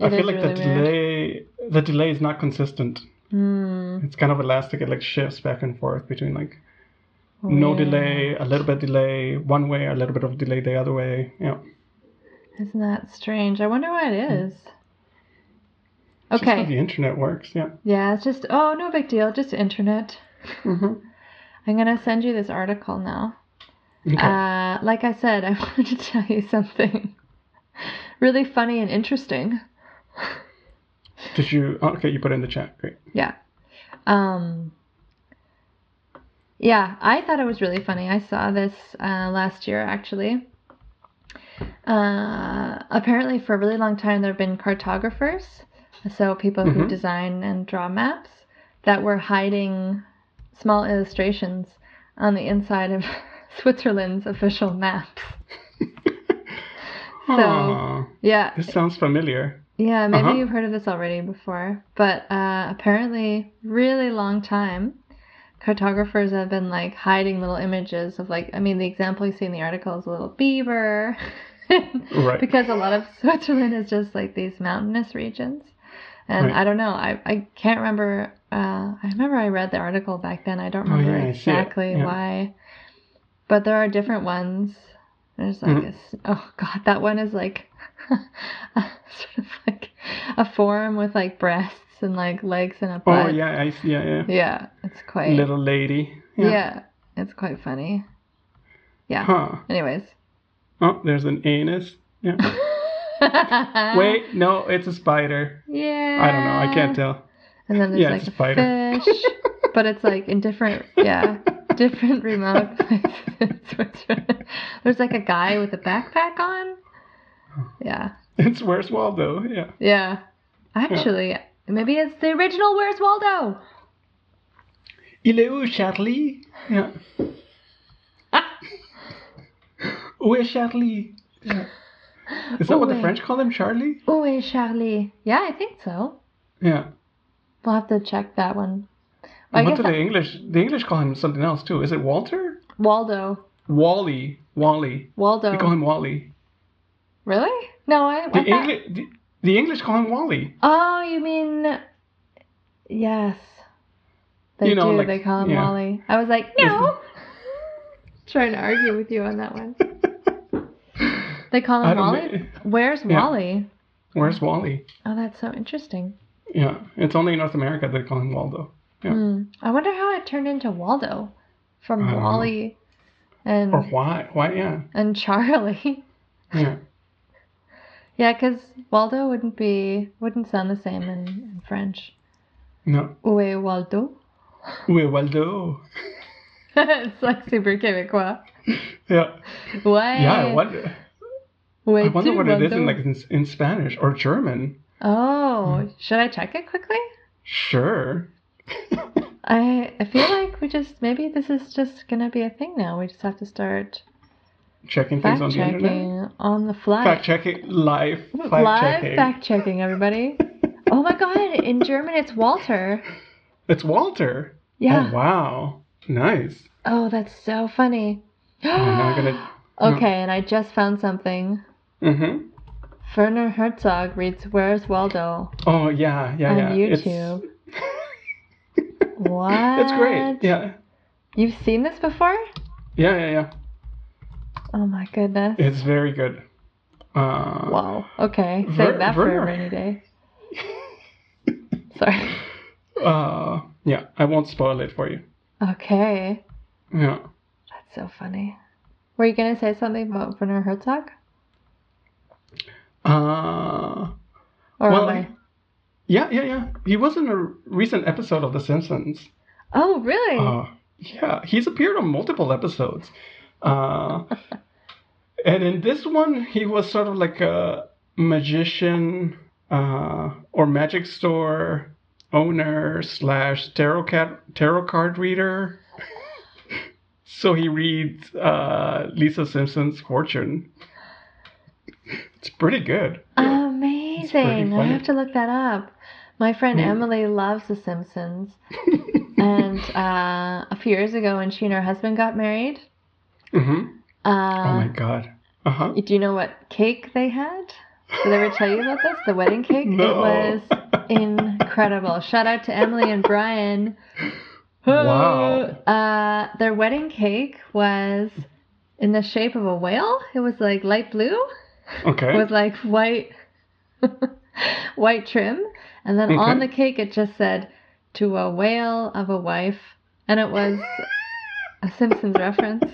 I feel is like the really weird. delay the delay is not consistent. Hmm. It's kind of elastic. It like shifts back and forth between like no Weird. delay, a little bit delay one way, a little bit of delay the other way. Yeah. Isn't that strange? I wonder why it is. Just how Okay. the internet works. Yeah. Yeah, it's just oh no big deal, just internet. hmm I'm gonna send you this article now. Okay. Uh, like I said, I wanted to tell you something really funny and interesting. Did you? oh, okay, you put it in the chat. Great. Yeah. Um, yeah, I thought it was really funny. I saw this uh, last year, actually. Uh, apparently, for a really long time, there have been cartographers, so people who Mhm. design and draw maps, that were hiding small illustrations on the inside of Switzerland's official maps. So- Aw, Yeah, this sounds familiar. Yeah, maybe Uh-huh. you've heard of this already before, but uh, apparently, really long time, cartographers have been like hiding little images of like, I mean, the example you see in the article is a little beaver, Right. because a lot of Switzerland is just like these mountainous regions, and Right. I don't know, I I can't remember. Uh, I remember I read the article back then. I don't Oh, remember yeah, see it. exactly Yeah. why, but there are different ones. There's like Mhm. a oh god, that one is like sort of like a form with like breasts and like legs and a oh, butt. Oh yeah, I see. Yeah, yeah. Yeah, it's quite Little lady. yeah. it's quite funny. Yeah. Huh. Anyways. Oh, there's an anus. Yeah. Wait, no, it's a spider. Yeah. I don't know. I can't tell. And then there's Yeah, like a spider. fish, but it's like in different, yeah, different remote places. There's like a guy with a backpack on. Yeah, It's Where's Waldo? Yeah. yeah. Actually, maybe it's the original Where's Waldo? Il est où, Charlie? Yeah. Où est Charlie? Yeah. Is that what the French call him, Charlie? Où est Charlie? Yeah, I think so. Yeah. We'll have to check that one. I what do the I- English? The English call him something else too. Is it Walter? Waldo. Wally. Wally. Waldo. They call him Wally. Really? No, I. The thought-. The, the English call him Wally. Oh, you mean yes. They You know, do. like, they call him yeah. Wally. I was like, no. Trying to argue with you on that one. They call him Wally. Where's Yeah. Wally? Where's Wally? Oh, that's so interesting. Yeah, it's only in North America they call him Waldo. Yeah. Hmm. I wonder how it turned into Waldo from don't know. Wally and Or why? Why? Yeah. and Charlie. Yeah. Yeah, because Waldo wouldn't be wouldn't sound the same in, in French. No. Où est Waldo? Où est Waldo? it's like super québécois. Yeah. Ouais. Yeah. I wonder. Où I wonder what it is in like in, in Spanish or German. Oh, hmm. should I check it quickly? Sure. I I feel like we just maybe this is just gonna be a thing now. We just have to start Checking things fact on the internet. checking on the fly. Fact checking live. Fact Live checking. fact checking, everybody. oh my god! In German, it's Walter. It's Walter. Yeah. Oh wow. Nice. Oh, that's so funny. Oh, I'm gonna. okay, and I just found something. Mm-hmm. Werner Herzog reads "Where's Waldo" Oh yeah, yeah, on yeah. It's- YouTube. What? It's great. Yeah. You've seen this before? Yeah, yeah, yeah. Oh my goodness. It's very good. Uh, Wow. Okay. Save Ver- that for a rainy day. Sorry. Uh, yeah, I won't spoil it for you. Okay. Yeah. That's so funny. Were you gonna say something about Werner Herzog? Uh, Or well, I? yeah, yeah, yeah. He was in a recent episode of The Simpsons. Oh, really? Uh, yeah, he's appeared on multiple episodes. Uh, and in this one, he was sort of like a magician uh, or magic store owner slash tarot cat tarot card reader. so he reads uh, Lisa Simpson's fortune. It's pretty good. Amazing. I have to look that up. My friend Yeah. Emily loves The Simpsons. and uh, a few years ago, when she and her husband got married, hmm uh, oh my god. Uh huh. do you know what cake they had? Did I ever tell you about this? The wedding cake? No. It was incredible. Shout out to Emily and Brian. Wow. Uh, their wedding cake was in the shape of a whale. It was like light blue Okay. with like white white trim. And then on the cake it just said to a whale of a wife. And it was a Simpsons reference.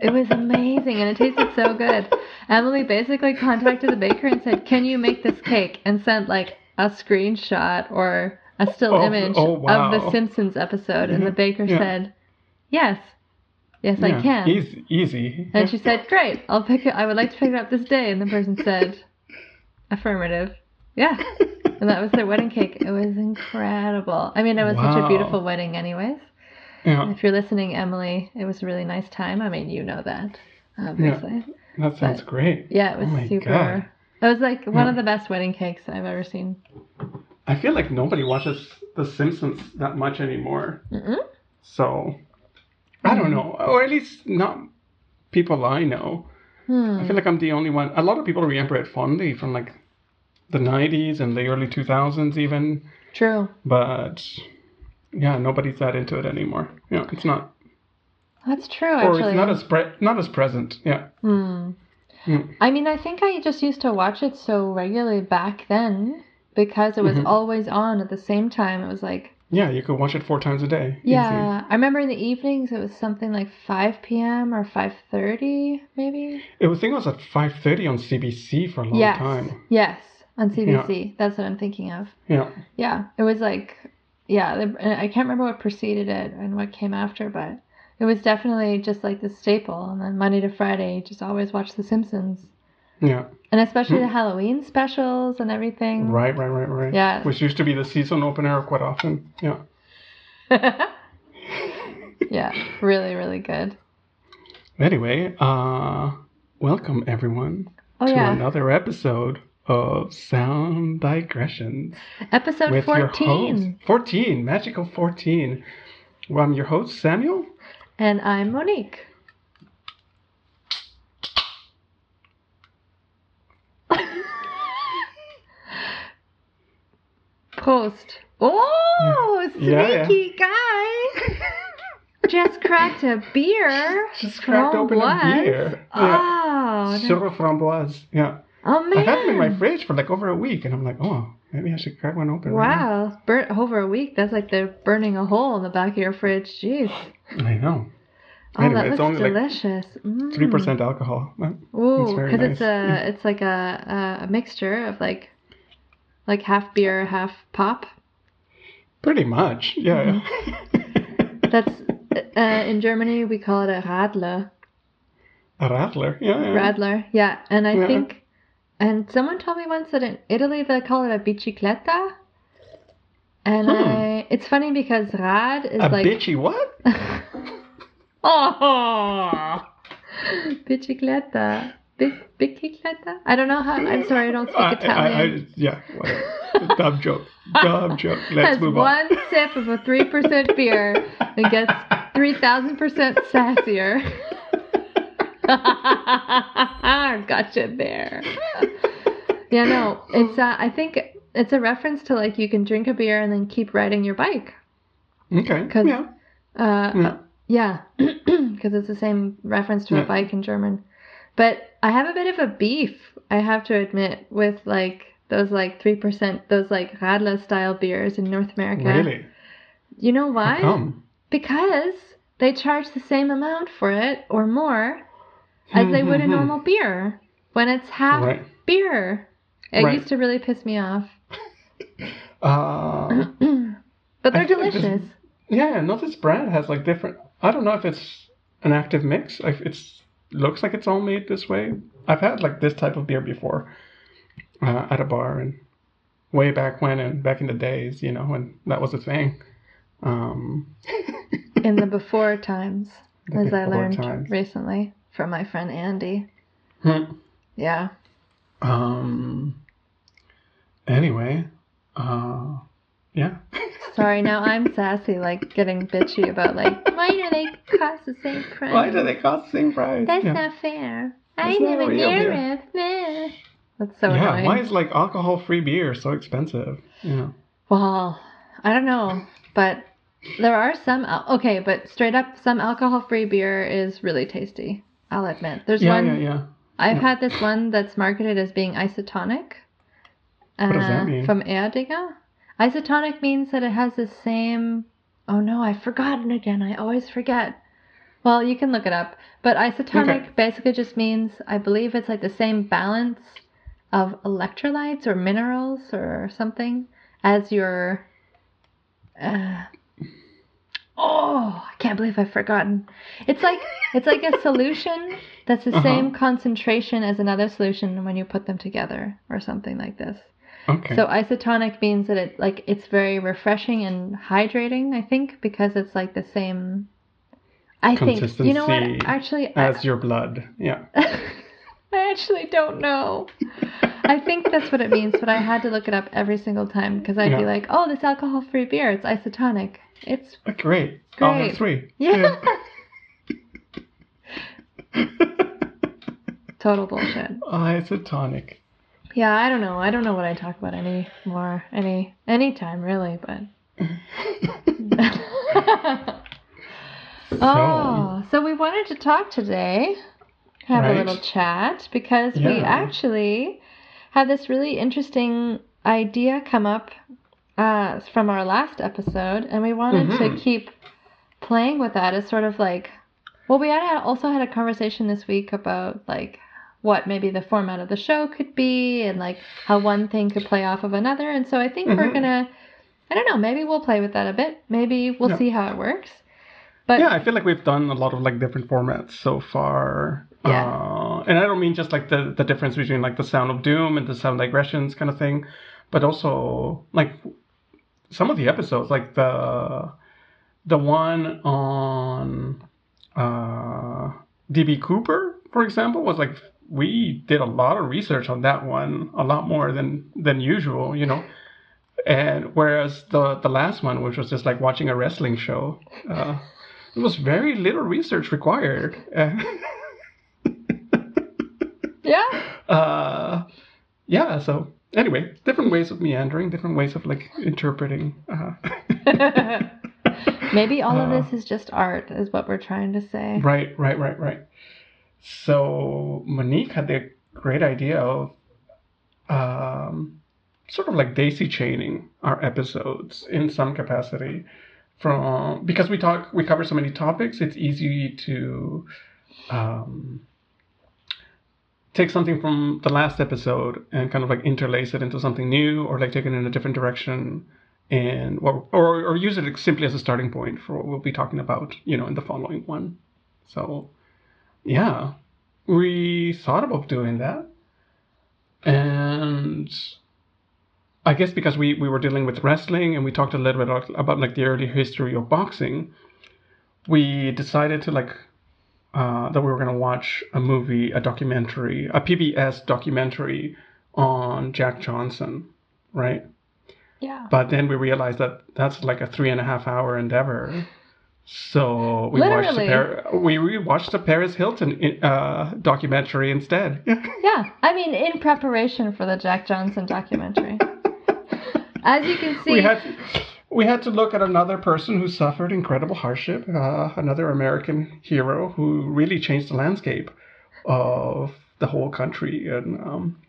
It was amazing and it tasted so good. Emily basically contacted the baker and said, Can you make this cake? And sent like a screenshot or a still Oh, image oh, wow. of the Simpsons episode. And the Mhm. baker Yeah. said, Yes. Yes, Yeah, I can. Easy. easy. And she said, "Great, I'll pick it. I would like to pick it up this day." And the person said, "Affirmative." Yeah, and that was their wedding cake. It was incredible. I mean, it was such a beautiful wedding, anyways. Yeah, If you're listening, Emily, it was a really nice time. I mean, you know that, obviously. that sounds great. Yeah, it was Oh my super. God. It was like one Yeah. of the best wedding cakes I've ever seen. I feel like nobody watches The Simpsons that much anymore. Mm-mm. So I don't know, or at least not people I know. Hmm. I feel like I'm the only one. A lot of people remember it fondly from like the 90s and the early 2000s, even. True. But yeah, nobody's that into it anymore. Yeah, it's not, That's true. or Actually. it's not as pre- not as present. Yeah. Hmm. Hmm. I mean, I think I just used to watch it so regularly back then because it was Mhm. always on at the same time. It was like, Yeah, you could watch it four times a day. Easy. yeah. I remember in the evenings it was something like 5 p.m. or 5:30 maybe. It was, I think it was at 5:30 on CBC for a long yes. time. Yes, on CBC. That's what I'm thinking of. Yeah. Yeah, it was like, yeah. the- I can't remember what preceded it and what came after, but it was definitely just like the staple. And then Monday to Friday, just always watch The Simpsons, Yeah. and especially the Halloween specials and everything. Right, right, right, right. Yeah. Which used to be the season opener quite often. Yeah. yeah, really, really good. Anyway, uh welcome everyone Oh to yeah, another episode of Sound Digressions episode with your fourteen, host 14, magical 14. Well, I'm your host Samuel. and I'm Monique. Post. Oh, mm. Yeah, sneaky guy! Just cracked a beer. Just cracked open a beer. Yeah. Oh, Sur framboise. Yeah. Oh man! I've had them in my fridge for like over a week, and I'm like, oh, maybe I should crack one open. right. Wow, burnt over a week. That's like they're burning a hole in the back of your fridge. Jeez. I know. Oh, Anyway, that it's looks only delicious. Mm. Three percent alcohol. Well, Ooh, because it's nice. a it's like a, a mixture of like like half beer, half pop. Pretty much. Yeah. Mm-hmm. That's uh, in Germany we call it a Radler. a rattler. Yeah. yeah. Radler, yeah. And I Yeah. think, and someone told me once that in Italy they call it a bicicletta. And Hmm. I, it's funny because rad is a like bitchy what? oh, bicicletta, bicicletta. I don't know how. I'm sorry, I don't speak I, I, Italian. I, yeah. Whatever. Dumb joke. Dumb joke. Let's move on. one sip of a three percent beer and gets three thousand percent sassier. gotcha there. Yeah, no, it's. Uh, I think it's a reference to like you can drink a beer and then keep riding your bike. Okay. 'Cause- Yeah. Uh, Yeah. yeah, because it's the same reference to Yeah. a bike in German. But I have a bit of a beef, I have to admit, with like those like three percent, those like Radler style beers in North America. Really? You know why? Because they charge the same amount for it or more as they would a normal beer when it's half Right. beer. It Right. used to really piss me off. Uh, but they're like this- delicious. yeah. No, this brand has like different. I don't know if it's an active mix. Like it's looks like it's all made this way. I've had like this type of beer before uh, at a bar and way back when and back in the days, you know, when that was a thing. Um, in the before times, The as I learned times. recently from my friend Andy. hmm. Yeah. Um. Anyway, uh, yeah. Sorry, now I'm sassy, like getting bitchy about like why do they cost the same price? Why do they cost the same price? That's Yeah. not fair. I That's not never beer. it. That's so yeah, annoying. why is like alcohol-free beer so expensive? Yeah. Well, I don't know, but there are some. Al- okay, but straight up, some alcohol-free beer is really tasty. I'll admit. There's Yeah, one. yeah, yeah. I've Yeah. had this one that's marketed as being isotonic. Uh, does that mean? From Erdinger. Isotonic means that it has the same. Oh no, I've forgotten again. I always forget. Well, you can look it up. But isotonic Okay. basically just means, I believe it's like the same balance of electrolytes or minerals or something as your. Uh, oh, I can't believe I've forgotten. It's like it's like a solution that's the Uh-huh. same concentration as another solution when you put them together or something like this. Okay. So isotonic means that it like it's very refreshing and hydrating, I think, because it's like the same I think you know what? Consistency Actually I, As your blood. Yeah. I actually don't know. I think that's what it means, but I had to look it up every single time because I'd be like, "Oh, this alcohol-free beer, it's isotonic." It's Oh, Great. I'll Great. have three. yeah, total bullshit. Ah, it's a tonic Yeah, I don't know. I don't know what I talk about anymore. Any any time really, but Oh, so we wanted to talk today, have Right. a little chat because we actually had this really interesting idea come up uh, from our last episode, and we wanted to Mhm. keep playing with that as sort of like. Well, we had also had a conversation this week about like what maybe the format of the show could be and like how one thing could play off of another. And so I think we're Mhm. gonna, I don't know, maybe we'll play with that a bit. Maybe we'll Yeah. see how it works. But yeah, I feel like we've done a lot of like different formats so far. Yeah. Uh, and I don't mean just like the, the difference between like the sound of doom and the sound digressions kind of thing, but also like some of the episodes, like the the one on uh, DB Cooper, for example, was like we did a lot of research on that one, a lot more than than usual, you know. And whereas the the last one, which was just like watching a wrestling show, uh, there was very little research required. yeah, uh, yeah. So anyway, different ways of meandering, different ways of like interpreting. Uh, maybe all of Uh, this is just art, is what we're trying to say. right, right, right, right. So Monique had the great idea of um, sort of like daisy chaining our episodes in some capacity from because we talk we cover so many topics it's easy to um, take something from the last episode and kind of like interlace it into something new or like take it in a different direction and or, or, use it simply as a starting point for what we'll be talking about you know in the following one. So yeah. We thought about doing that. And I guess because we, we were dealing with wrestling and we talked a little bit about like the early history of boxing, we decided to like uh, that we were gonna watch a movie, a documentary, a PBS documentary on Jack Johnson, right? Yeah. But then we realized that that's like a three and a half hour endeavor. So we watched the Par- we rewatched the Paris Hilton uh, documentary instead. Yeah. I mean, in preparation for the Jack Johnson documentary. As you can see, we had we had to look at another person who suffered incredible hardship, uh, another American hero who really changed the landscape of the whole country and um,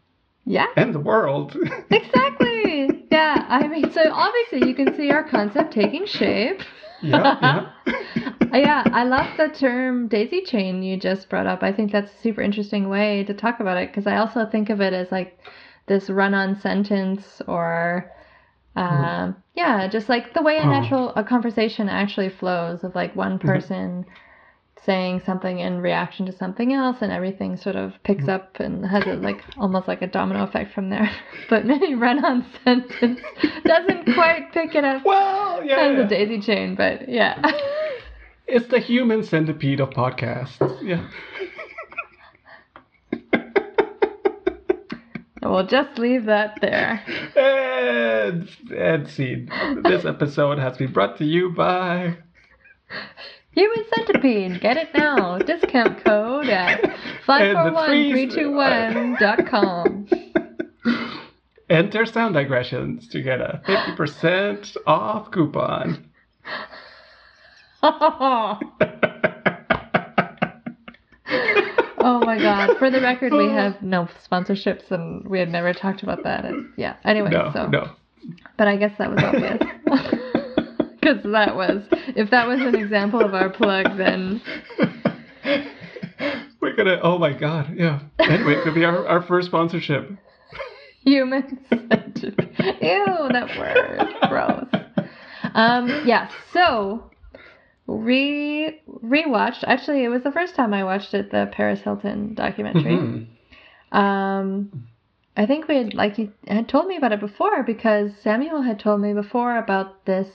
yeah, and the world. exactly. Yeah. I mean, so obviously you can see our concept taking shape. yeah, yeah. Yeah, I love the term daisy chain you just brought up. I think that's a super interesting way to talk about it because I also think of it as like this run on sentence or Mm-hmm. um, yeah, just like the way a natural a conversation actually flows of like one mm-hmm. person saying something in reaction to something else and everything sort of picks mm-hmm. up and has a like almost like a domino effect from there. But run on sentence doesn't quite pick it up Well, yeah, as yeah. a daisy chain, but yeah. it's the human centipede of podcasts. Yeah. We'll just leave that there. and, and scene. This episode has been brought to you by. Human Centipede, get it now. Discount code at 541321.com. enter sound digressions to get a 50% off coupon. Oh my god. For the record, we have no sponsorships and we had never talked about that. And yeah. Anyway, no, so no. but I guess that was obvious. Cuz that was if that was an example of our plug then We're gonna. Oh my god. Yeah. Anyway, it could be our, our first sponsorship. human centipede. Ew, that word. Gross. Um yeah, so re rewatched. Actually, it was the first time I watched it, the Paris Hilton documentary. Mhm. Um, I think we had like you had told me about it before because Samuel had told me before about this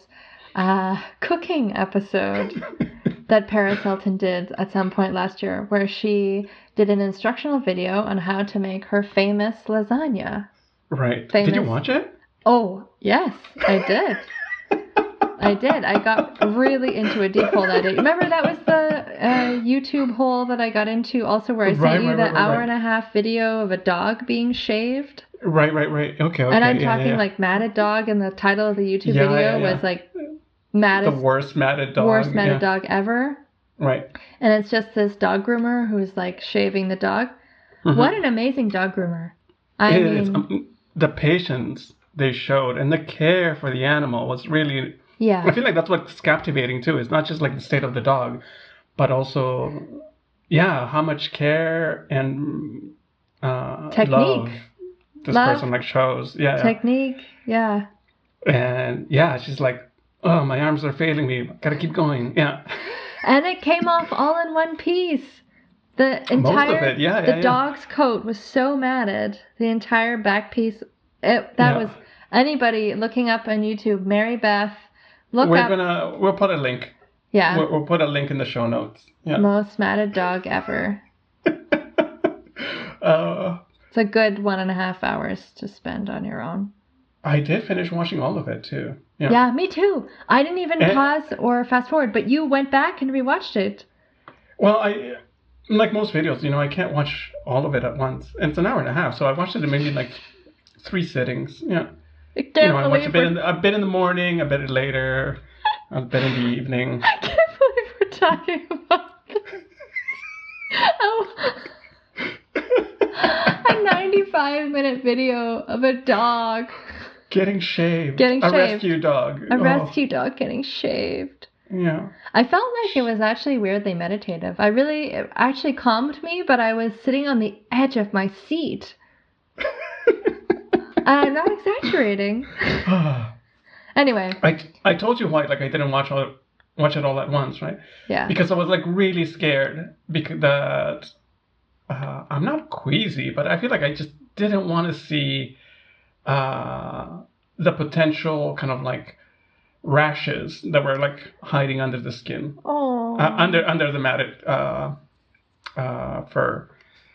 uh, cooking episode that Paris Hilton did at some point last year, where she did an instructional video on how to make her famous lasagna. Right. Did you watch it? Oh yes, I did. I did. I got really into a deep hole that day. Remember that was the uh, YouTube hole that I got into also where I sent Right, you right, the right, hour and a half video of a dog being shaved. Right, right, right. Okay, okay. and I'm yeah, talking yeah, like matted dog and the title of the YouTube Yeah, video was like the maddest worst matted dog. worst matted dog ever. Right. And it's just this dog groomer who's like shaving the dog. Mhm. What an amazing dog groomer. I It mean is, um, the patience they showed and the care for the animal was really. I feel like that's what's captivating too. It's not just like the state of the dog, but also, yeah, how much care and uh, Technique. love this Love. person like shows. Yeah, yeah. Technique. Yeah. and yeah, she's like, oh, my arms are failing me. Gotta keep going. Yeah. And it came off all in one piece. The entire yeah, the yeah, yeah. dog's coat was so matted. The entire back piece. It, that Yeah. was anybody looking up on YouTube. Mary Beth, look We're up. gonna we'll put a link. yeah, We'll, we'll put a link in the show notes. Yeah. most matted dog ever. uh, It's a good one and a half hours to spend on your own. I did finish watching all of it too. Yeah. Yeah, me too. I didn't even Eh. pause or fast forward, but you went back and rewatched it. Well, I like most videos, you know, I can't watch all of it at once. And it's an hour and a half, so I watched it in maybe like three sittings. Yeah. I You can't know, I a bit we're in the, a bit in the morning, a bit later, a bit in the evening. I can't believe we're talking about a 95 minute video of a dog, Getting shaved. Getting a shaved. rescue dog. a Oh, rescue dog getting shaved. Yeah. I felt like it was actually weirdly meditative. I really, it actually calmed me, but I was sitting on the edge of my seat. I'm not exaggerating. Anyway, I, I told you why like I didn't watch all watch it all at once, right? yeah. Because I was like really scared because that uh, I'm not queasy, but I feel like I just didn't want to see uh, the potential kind of like rashes that were like hiding under the skin, Oh. uh, under under the matted uh, uh, fur.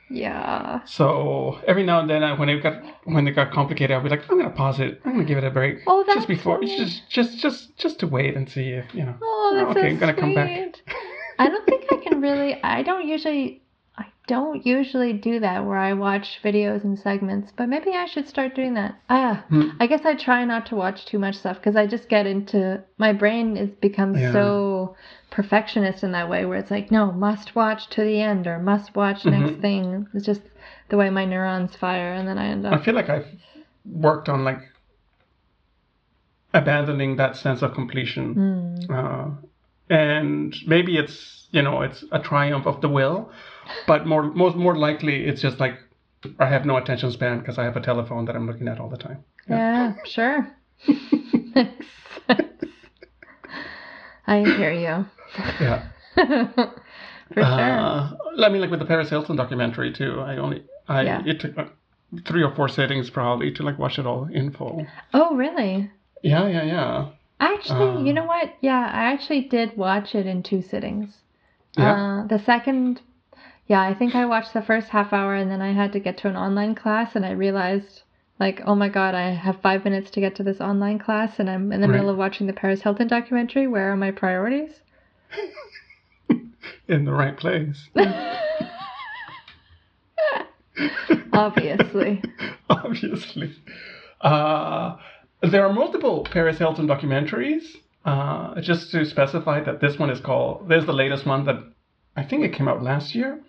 Yeah. So every now and then, I, when it got when it got complicated, I'd be like, I'm gonna pause it. I'm gonna give it a break. Oh, that's just before, just just just just to wait and see if you know. Oh, that's okay, so I'm gonna sweet. come back. I don't think I can really. I don't usually. I don't usually do that where I watch videos and segments, but maybe I should start doing that. Ah, Hmm. I guess I try not to watch too much stuff because I just get into my brain is becomes Yeah. so perfectionist in that way where it's like no must watch to the end or must watch Mhm. next thing. It's just the way my neurons fire, and then I end up I feel like I've worked on like abandoning that sense of completion. Hmm. Uh, and maybe it's you know it's a triumph of the will, but more most more likely it's just like I have no attention span because I have a telephone that I'm looking at all the time. Yeah, sure. Makes sense. I hear you. Yeah. For sure. Uh, I mean, like with the Paris Hilton documentary too. I only I Yeah. it took uh, three or four sittings probably to like watch it all in full. Oh, really? Yeah, yeah, yeah. Actually, you Uh. know what? Yeah, I actually did watch it in two sittings. Yeah. Uh, the second, yeah, I think I watched the first half hour and then I had to get to an online class and I realized, like, oh my god, I have five minutes to get to this online class and I'm in the Right. middle of watching the Paris Hilton documentary. Where are my priorities? In the right place. Obviously. Obviously. Uh, there are multiple Paris Hilton documentaries. Uh, just to specify that this one is called. There's the latest one that I think it came out last year.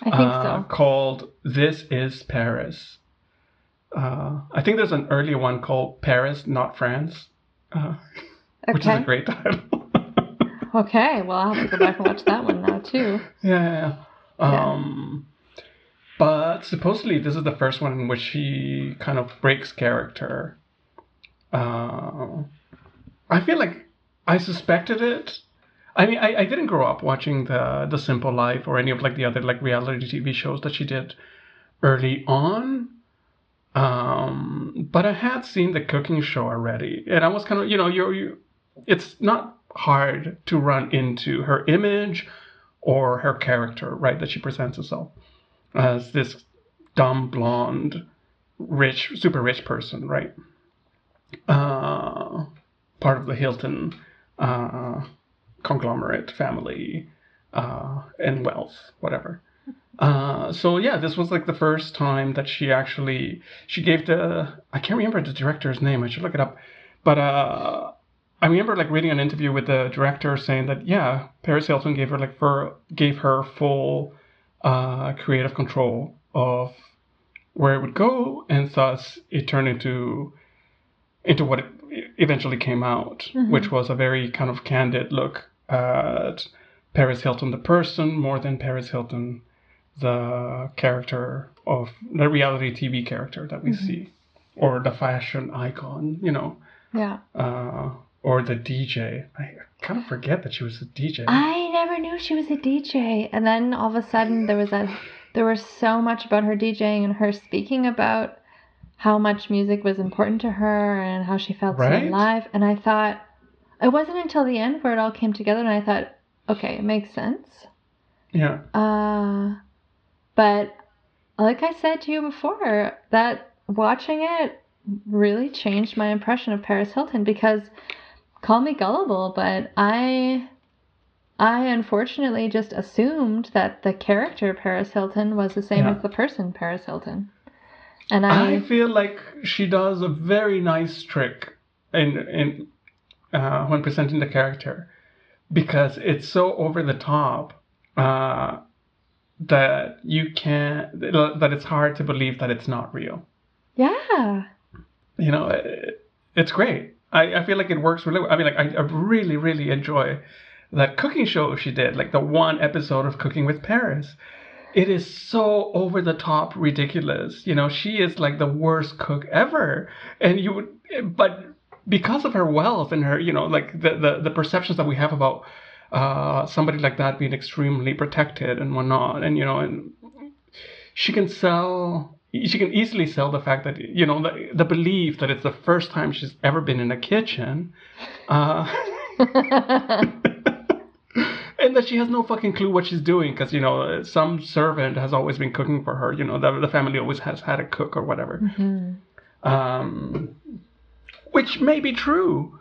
I think uh, so. Called "This Is Paris." Uh, I think there's an earlier one called "Paris, Not France," uh, which is a great title. Okay. Well, I'll have to go back and watch that one now too. Yeah, yeah, yeah. Um, but supposedly this is the first one in which he kind of breaks character. Uh, I feel like I suspected it. I mean, I, I didn't grow up watching the the Simple Life or any of like the other like reality TV shows that she did early on. Um, but I had seen the cooking show already, and I was kind of you know you you, it's not hard to run into her image or her character, right? That she presents herself as this dumb blonde, rich, super rich person, right? Uh, part of the Hilton uh, conglomerate family uh, and wealth, whatever. Uh, so yeah, this was like the first time that she actually she gave the I can't remember the director's name. I should look it up, but uh, I remember like reading an interview with the director saying that yeah, Paris Hilton gave her like for gave her full uh, creative control of where it would go, and thus it turned into into what it eventually came out, which was a very kind of candid look at Paris Hilton the person more than Paris Hilton the character of the reality TV character that we see, or the fashion icon, you know? Yeah. uh, or the DJ. I kind of forget that she was a DJ. I never knew she was a DJ. And then all of a sudden there was a there was so much about her DJing and her speaking about how much music was important to her and how she felt Right? so alive. And I thought it wasn't until the end where it all came together and I thought, okay, it makes sense. yeah, Uh but like I said to you before, that watching it really changed my impression of Paris Hilton because call me gullible, but I I unfortunately just assumed that the character Paris Hilton was the same Yeah. as the person Paris Hilton. And I I, feel like she does a very nice trick in in uh, when presenting the character because it's so over the top uh, that you can't that it's hard to believe that it's not real. yeah. you know, it, it's great. I, I feel like it works really. well. I mean, like I, I really, really enjoy that cooking show she did, like the one episode of Cooking with Paris. It is so over the top ridiculous. You know, she is like the worst cook ever, and you would, but because of her wealth and her, you know, like the the, the perceptions that we have about uh, somebody like that being extremely protected and whatnot, and you know, and she can sell she can easily sell the fact that you know the, the belief that it's the first time she's ever been in a kitchen uh, and that she has no fucking clue what she's doing because you know some servant has always been cooking for her you know the, the family always has had a cook or whatever Mhm. um, which may be true,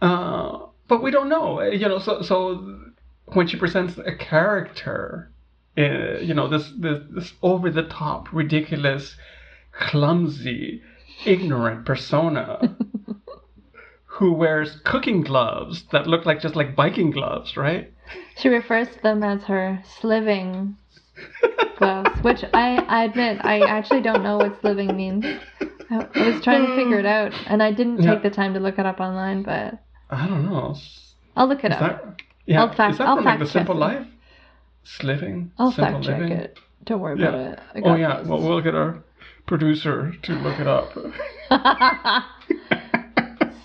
uh, but we don't know. You know, so so when she presents a character, uh, you know, this this, this over the top, ridiculous, clumsy, ignorant persona. Who wears cooking gloves that look like just like biking gloves, right? She refers to them as her sliving gloves, which I, I admit I actually don't know what sliving means. I, I was trying to figure it out, and I didn't take Yeah. the time to look it up online, but I don't know. I'll look it up. that yeah? I'll fact- is that I'll from like the Simple. Life? Sliving. I'll Simple fact check living? it. Don't worry Yeah. about it. I Oh yeah, this. well we'll get our producer to look it up.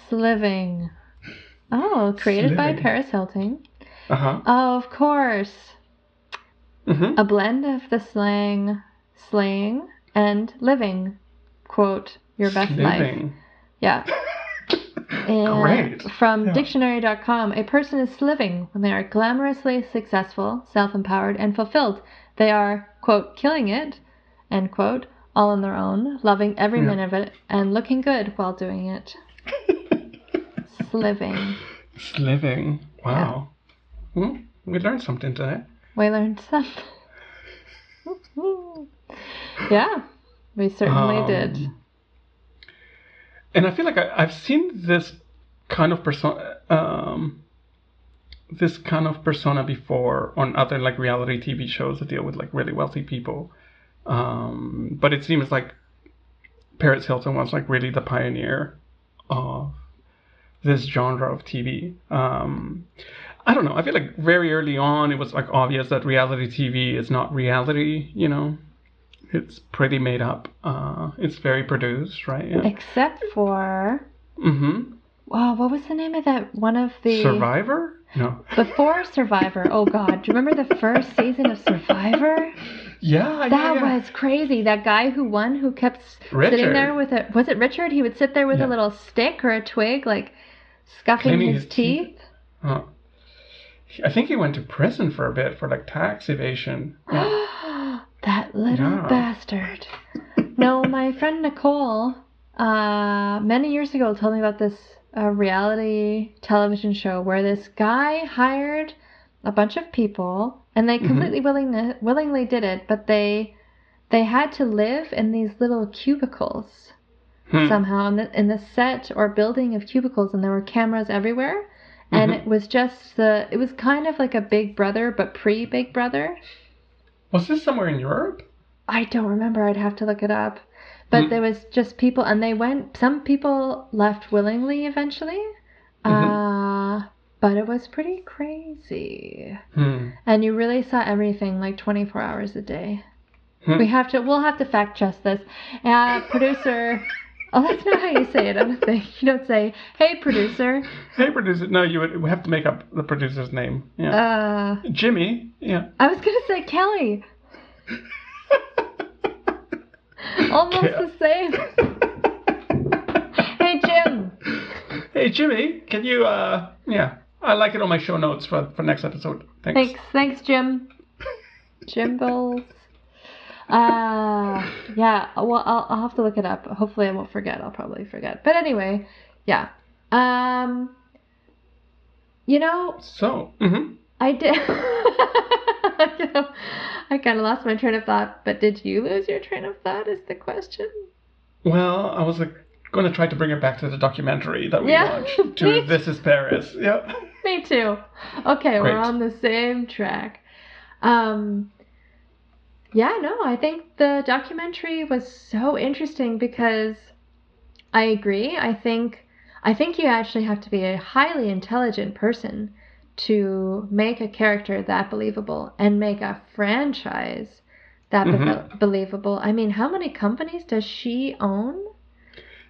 Sliving. Oh, created by Paris Hilton. Uh huh. Oh, of course. hmm A blend of the slang, slaying, and living. Quote, your best life. Living. Yeah. And Great. From Yeah. dictionary.com, a person is sliving when they are glamorously successful, self empowered, and fulfilled. They are, quote, killing it, end quote, all on their own, loving every Yeah. minute of it, and looking good while doing it. Sliving. Living. Wow. Hmm, we learned something today. We learned something. yeah, we certainly Um, did. And I feel like I, I've seen this kind of persona, um, this kind of persona before on other like reality TV shows that deal with like really wealthy people. Um, but it seems like Paris Hilton was like really the pioneer of this genre of TV. Um, I don't know. I feel like very early on it was like obvious that reality TV is not reality. You know, it's pretty made up. Uh, it's very produced, right? Yeah. Except for. Mm-hmm. Wow, what was the name of that one of the Survivor? No. before Survivor? Oh God, do you remember the first season of Survivor? Yeah, yeah, That yeah. was crazy. That guy who won, who kept s- sitting there with a was it Richard? He would sit there with Yeah. a little stick or a twig, like scuffing Cleaning his, his teeth. teeth. Uh, I think he went to prison for a bit for like tax evasion. Yeah. That little Yeah. bastard. no, my friend Nicole, uh, many years ago, told me about this uh, reality television show where this guy hired a bunch of people, and they Mhm. completely willing, willingly did it, but they they had to live in these little cubicles Hmm. somehow in the, in the set or building of cubicles, and there were cameras everywhere. And Mhm. it was just the, it was kind of like a Big Brother, but pre Big Brother. Was this somewhere in Europe? I don't remember. I'd have to look it up. But Hmm. there was just people, and they went. Some people left willingly eventually, uh, but it was pretty crazy. Hmm. And you really saw everything like 24 hours a day. Hmm. We have to. We'll have to fact check this. Uh, producer. Oh, that's not how you say it. I don't think you don't say, "Hey, producer." Hey, producer. No, you would we have to make up the producer's name. Yeah. Uh, Jimmy. Yeah. I was gonna say Kelly. Almost Yeah. the same. hey, Jim. Hey, Jimmy. Can you? Uh. Yeah. I like it on my show notes for for next episode. Thanks. Thanks, thanks, Jim. Jimbles. Uh, yeah. Well, I'll, I'll have to look it up. Hopefully, I won't forget. I'll probably forget. But anyway, yeah. Um, you know, So. Mm-hmm. I did. I kind of lost my train of thought. But did you lose your train of thought? Is the question. Well, I was like going to try to bring it back to the documentary that we Yeah, watched. To. This Is Paris. Yeah. Me too. Okay, Great. we're on the same track. Um Yeah, no, I think the documentary was so interesting because I agree. I think I think you actually have to be a highly intelligent person to make a character that believable and make a franchise that be- Mhm. believable. I mean, how many companies does she own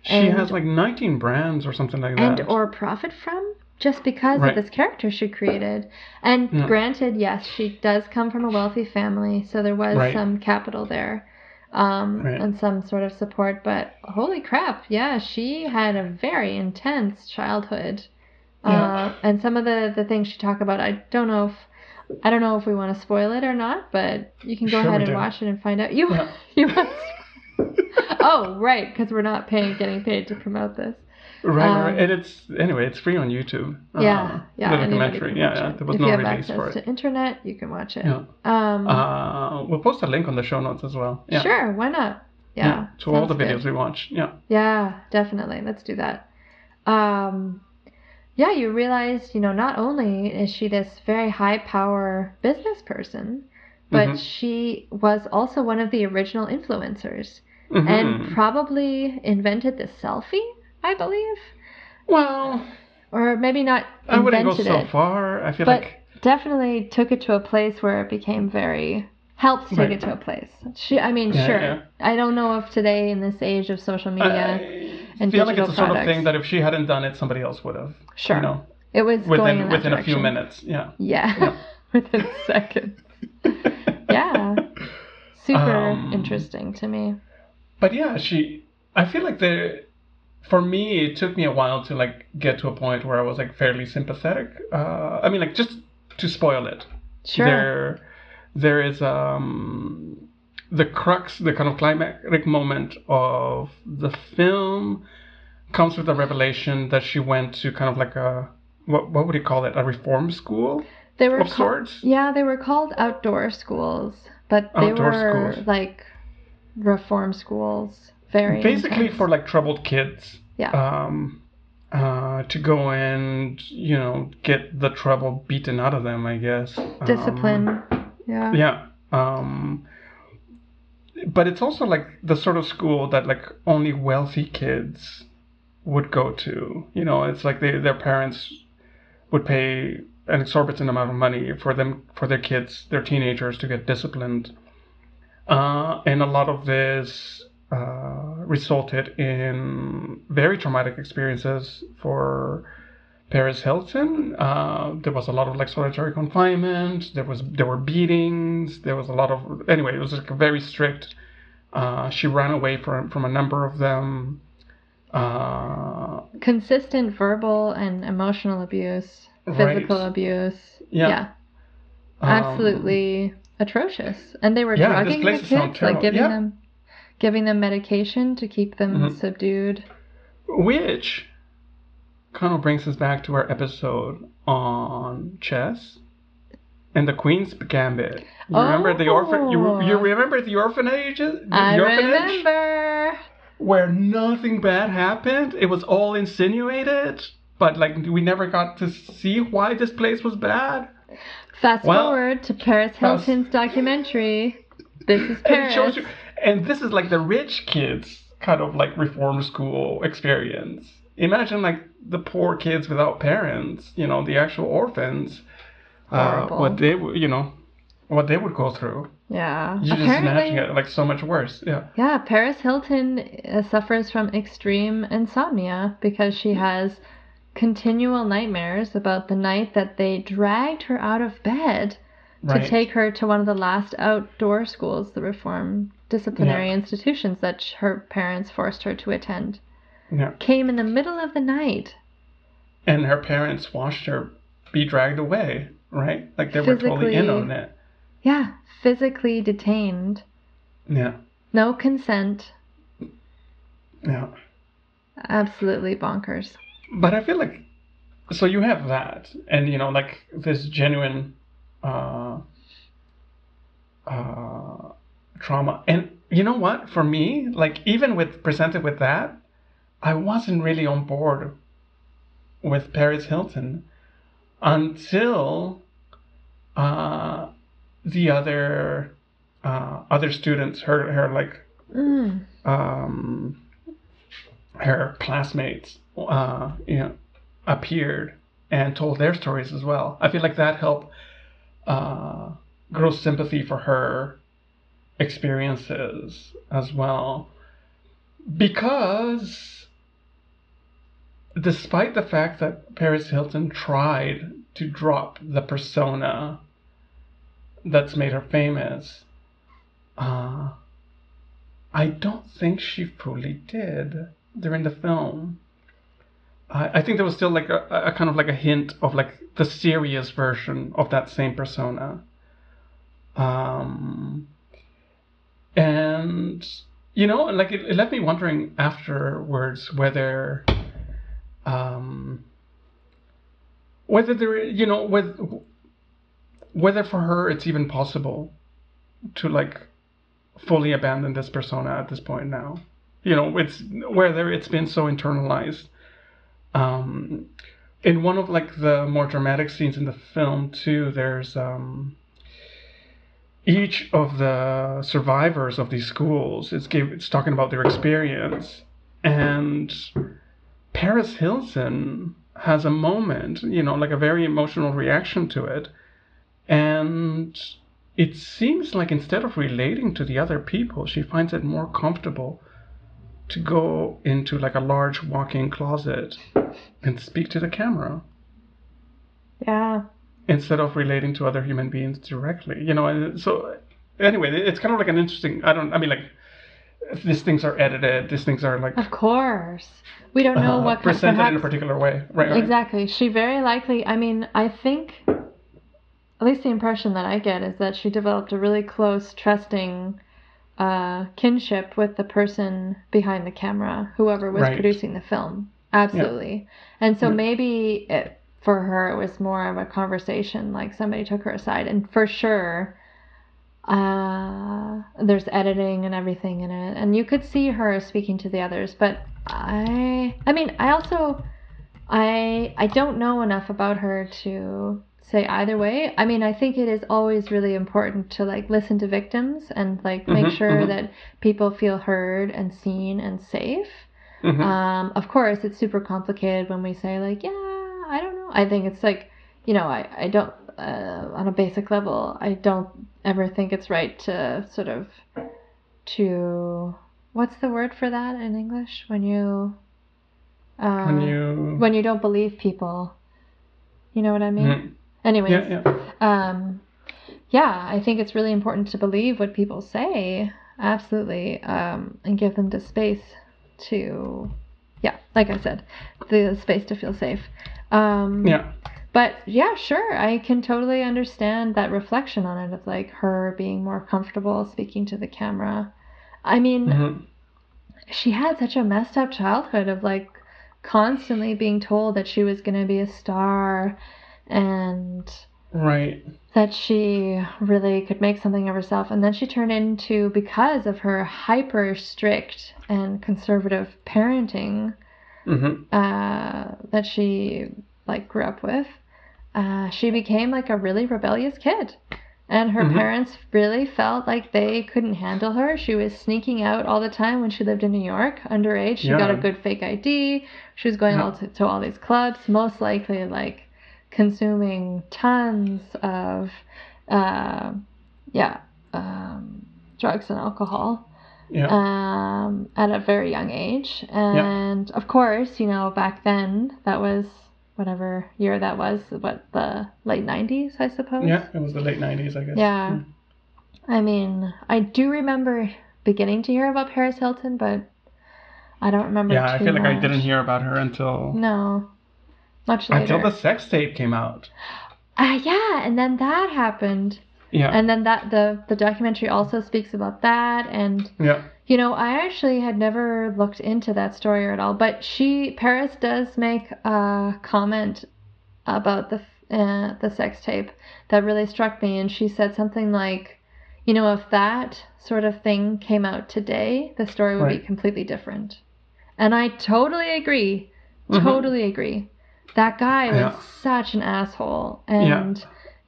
She And- has like 19 brands or something like that. and that. or profit from just because Right. of this character she created. And Yeah. granted, yes, she does come from a wealthy family, so there was Right. some capital there. Um, Right. and some sort of support, but holy crap, yeah, she had a very intense childhood. Uh, and some of the, the things she talked about, I don't know if I don't know if we want to spoil it or not, but you can go Sure ahead and watch it and find out. You Yeah. you want oh right, because we're not paying getting paid to promote this. Right, Um, right. And it's anyway, it's free on YouTube. Yeah, Uh, yeah. The documentary. Yeah, watch yeah. There was if no you have release access for it. to internet, you can watch it. Yeah. Um, Uh, we'll post a link on the show notes as well. Yeah. Sure, why not? Yeah. To all the videos good. we watched. Yeah. Yeah, definitely. Let's do that. Um, yeah, you realize, you know, not only is she this very high power business person, but Mhm. she was also one of the original influencers Mhm. and probably invented the selfie, I believe. well, Or maybe not I wouldn't go so it. far. I feel but like definitely took it to a place where it became very helped take Right. it to a place. She, I mean, Yeah, sure. yeah. I don't know if today in this age of social media, I and feel like it's digital the sort of thing that if she hadn't done it, somebody else would have. sure, You know, it was within within a few minutes. Yeah. Yeah, Yeah. within seconds. yeah, super Um, interesting to me. But yeah, she. I feel like the. For me, it took me a while to like get to a point where I was like fairly sympathetic. Uh, I mean, like just to spoil it. Sure. There, there is um, the crux, the kind of climactic moment of the film comes with the revelation that she went to kind of like a what what would you call it a reform school they were of sorts. yeah, they were called outdoor schools, but they Outdoor were schools. like reform schools. Very Basically intense. for like troubled kids Yeah. Um, uh, to go and you know get the trouble beaten out of them, I guess. Um, Discipline. yeah. yeah. Um, but it's also like the sort of school that like only wealthy kids would go to. You know, it's like they, their parents would pay an exorbitant amount of money for them for their kids, their teenagers, to get disciplined. Uh, and a lot of this uh, resulted in very traumatic experiences for Paris Hilton. Uh, there was a lot of like solitary confinement. There was there were beatings. There was a lot of anyway. It was like very strict. Uh, she ran away from from a number of them. Uh, Consistent verbal and emotional abuse, Right. physical abuse. Yeah. um, absolutely atrocious. And they were Yeah, drugging the kids, like giving Yeah. them giving them medication to keep them Mhm. subdued. which kind of brings us back to our episode on chess and the Queen's Gambit. You remember the orphan? You, Oh. you remember the orphanage? The I orphanage? remember. where nothing bad happened. It was all insinuated, but like we never got to see why this place was bad. Fast Well, forward to Paris fast- Hilton's documentary. This is And it Paris. shows you, and this is like the rich kids kind of like reform school experience. Imagine like the poor kids without parents, you know, the actual orphans. Uh, what they, w- you know, what they would go through. Yeah. You just imagine it like so much worse. Yeah. Yeah, Paris Hilton uh, suffers from extreme insomnia because she has continual nightmares about the night that they dragged her out of bed Right. to take her to one of the last outdoor schools, the reform disciplinary Yeah. institutions that her parents forced her to attend. Yeah. Came in the middle of the night. And her parents watched her be dragged away, right? Like they were totally in on it. Yeah, physically detained. Yeah. No consent. Yeah. Absolutely bonkers. But I feel like so you have that and you know like this genuine uh uh trauma and you know what for me like even with presented with that I wasn't really on board with Paris Hilton until uh the other uh other students her her like Mm. um, her classmates, uh, you know, appeared and told their stories as well. I feel like that helped uh, grow sympathy for her experiences as well, because despite the fact that Paris Hilton tried to drop the persona that's made her famous, uh, I don't think she fully did during the film. I, think there was still like a, a kind of like a hint of like the serious version of that same persona. Um, and you know, like it, it left me wondering afterwards whether, um, whether there, you know, whether whether for her it's even possible to like fully abandon this persona at this point now. You know, it's whether it's been so internalized. Um, in one of like the more dramatic scenes in the film too, there's um, each of the survivors of these schools is give, it's talking about their experience, and Paris Hilton has a moment, you know, like a very emotional reaction to it, and it seems like instead of relating to the other people, she finds it more comfortable to go into like a large walk-in closet and speak to the camera. Yeah. Instead of relating to other human beings directly. You know, and so anyway, it's kind of like an interesting. I don't. I mean, like these things are edited. These things are like Of course. We don't know uh, what presented in a particular way. Right. right. Exactly. She very likely, I mean, I think, at least the impression that I get is that she developed a really close, trusting uh, kinship with the person behind the camera, whoever was Right. producing the film. Absolutely. And so Yeah. maybe it, for her, it was more of a conversation, like somebody took her aside. And for sure, uh, there's editing and everything in it, and you could see her speaking to the others. But I, I mean, I also, I, I don't know enough about her to say either way. I mean, I think it is always really important to like listen to victims and like make Mhm, sure mhm. that people feel heard and seen and safe. Mhm. Um, of course, it's super complicated when we say like, yeah, I don't know. I think it's like, you know, I I don't uh, on a basic level, I don't ever think it's right to sort of to what's the word for that in English when you uh, when you when you don't believe people. You know what I mean? Anyways, yeah yeah um, yeah, I think it's really important to believe what people say, absolutely, um, and give them the space to, yeah, like I said, the space to feel safe. Um, yeah But yeah, sure, I can totally understand that reflection on it of like her being more comfortable speaking to the camera. I mean, Mhm. she had such a messed up childhood of like constantly being told that she was going to be a star and right that she really could make something of herself. And then she turned into, because of her hyper strict and conservative parenting hmm uh, that she like grew up with, uh, she became like a really rebellious kid. And her Mhm. parents really felt like they couldn't handle her. She was sneaking out all the time when she lived in New York, underage. She got a good fake ID. She was going Yeah. all to, to all these clubs, most likely like consuming tons of, uh, yeah, um, drugs and alcohol yeah um, at a very young age. And of course, you know, back then, that was whatever year that was, what, the late 90s, I suppose? yeah it was the late 90s i guess Yeah. Mm. I mean, I do remember beginning to hear about Paris Hilton, but I don't remember. yeah i feel like i didn't hear about her until No. Much later. until the sex tape came out Ah, yeah, and then that happened. Yeah And then that the the documentary also speaks about that and yeah You know, I actually had never looked into that story at all, but she Paris does make a comment about the uh, the sex tape that really struck me, and she said something like, "You know, if that sort of thing came out today, the story would be completely different." And I totally agree. Mhm. Totally agree. That guy was such an asshole, Yeah.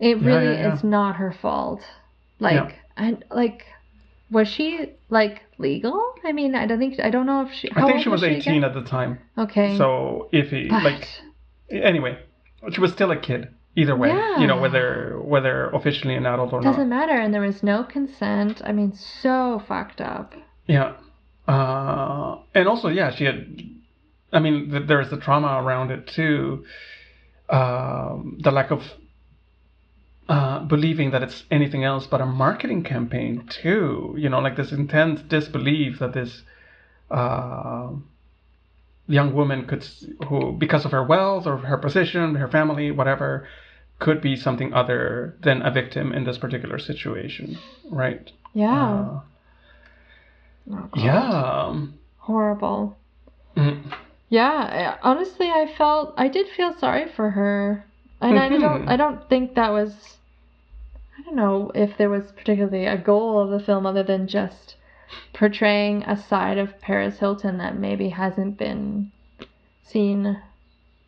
It really yeah, yeah. is not her fault. Like, and like, was she like legal? I mean, I don't think I don't know if she. i think she was again? 18 at the time Okay. so iffy but, like anyway she was still a kid either way you know whether whether officially an adult or not. doesn't not matter, and there was no consent. I mean, so fucked up. yeah uh and also yeah she had i mean th- there's the trauma around it too um the lack of uh, believing that it's anything else but a marketing campaign too. You know, like this intense disbelief that this uh, young woman could, who because of her wealth or her position, her family, whatever, could be something other than a victim in this particular situation, right? Yeah. Uh, Oh, yeah. Horrible. Mm. Yeah. Honestly, I felt I did feel sorry for her, and I don't. I don't think that was. I don't know if there was particularly a goal of the film other than just portraying a side of Paris Hilton that maybe hasn't been seen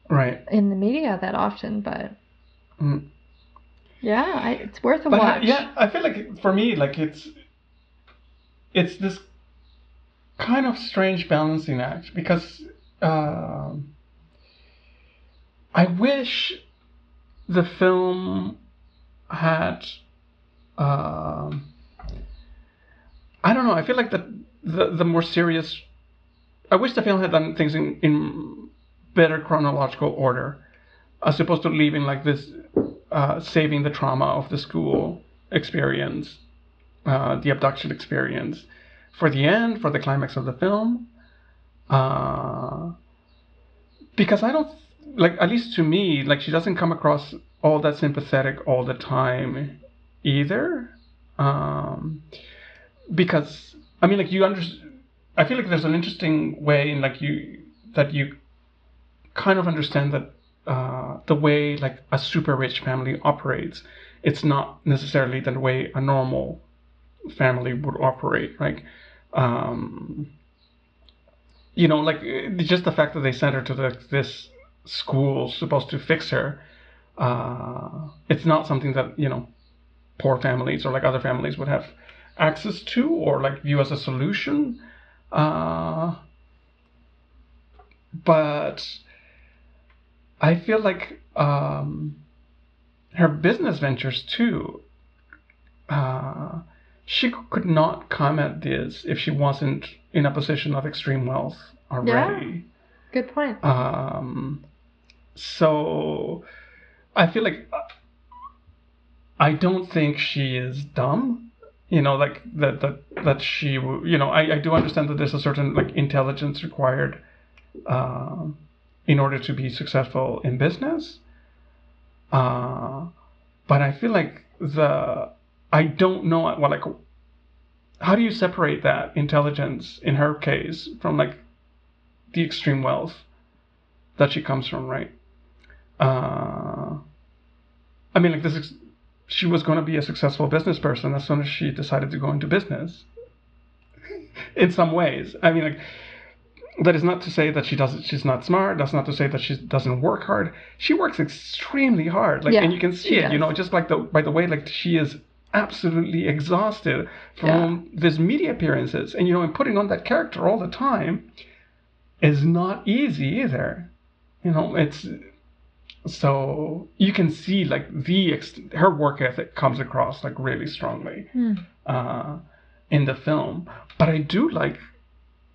Right. in the media that often. But Mm. yeah, I, it's worth a but I- watch. yeah, I feel like for me, like it's it's this kind of strange balancing act because um, I wish the film had. Um, I don't know. I feel like the the, the more serious. I wish the film had done things in, in better chronological order, as opposed to leaving like this uh, saving the trauma of the school experience, uh, the abduction experience, for the end, for the climax of the film. Uh, because I don't like, at least to me, like she doesn't come across all that sympathetic all the time, either. Um, because I mean, like you understand. I feel like there's an interesting way in like you that you kind of understand that uh, the way like a super rich family operates, it's not necessarily the way a normal family would operate. Like, um, you know, like just the fact that they sent her to the, this school supposed to fix her. Uh, it's not something that you know poor families or like other families would have access to or like view as a solution. Uh, but I feel like um, her business ventures too. Uh, she could not come at this if she wasn't in a position of extreme wealth already. Yeah. Good point. Um, so I feel like I don't think she is dumb. You know, like that that that she you know I, I do understand that there's a certain like intelligence required uh, in order to be successful in business. Uh, but I feel like the I don't know what like how do you separate that intelligence in her case from like the extreme wealth that she comes from, right? Uh, I mean, like this, is, she was going to be a successful business person as soon as she decided to go into business. in some ways, I mean, like that is not to say that she doesn't. She's not smart. That's not to say that she doesn't work hard. She works extremely hard, like, Yeah, and you can see it. You know, just like the by the way, like she is absolutely exhausted from these media appearances, and you know, and putting on that character all the time is not easy either. You know, it's so you can see like the ex- her work ethic comes across like really strongly Hmm. uh, in the film. But I do like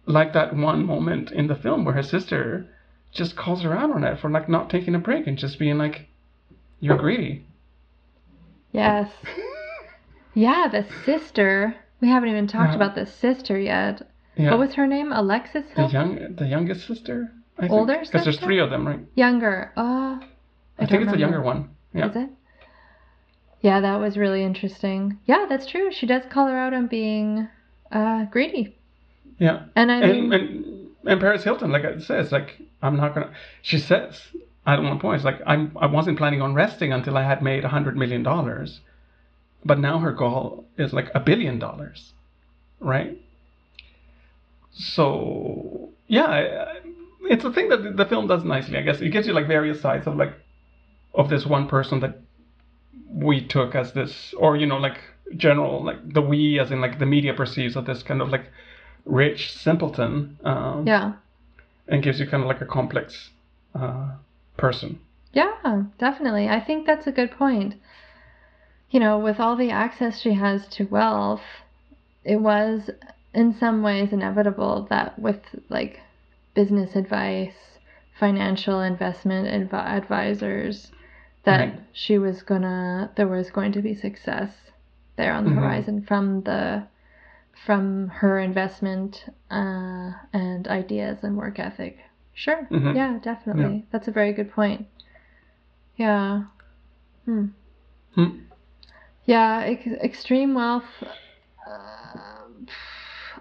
like that one moment in the film where her sister just calls her out on it for like not taking a break and just being like, "You're greedy." Yes. Yeah, the sister. We haven't even talked Yeah. about the sister yet. Yeah, What was her name? Alexis the young the youngest sister. I think. Older because there's three of them, right? Younger. Uh, I, don't think it's remember. younger one. Yeah. Is it? Yeah, that was really interesting. Yeah, that's true. She does call her out on being uh, greedy. Yeah. And I mean, and and Paris Hilton, like it says, like I'm not gonna. She says at one point, it's like I'm. I wasn't planning on resting until I had made a hundred million dollars, but now her goal is like a billion dollars, right? So yeah, I- I- it's a thing that the film does nicely. I guess it gives you like various sides of like of this one person that we took as this, or you know, like general, like the we as in like the media perceives of this kind of like rich simpleton um, yeah. and gives you kind of like a complex uh, person. Yeah, definitely. I think that's a good point. You know, with all the access she has to wealth, it was in some ways inevitable that with like business advice, financial investment adv- advisors, that Right. she was gonna there was going to be success there on the Mhm. horizon from the from her investment uh, and ideas and work ethic. Sure. Mhm. Yeah, definitely. That's a very good point. Yeah. Hmm. Hmm. Yeah, ex- extreme wealth. Uh,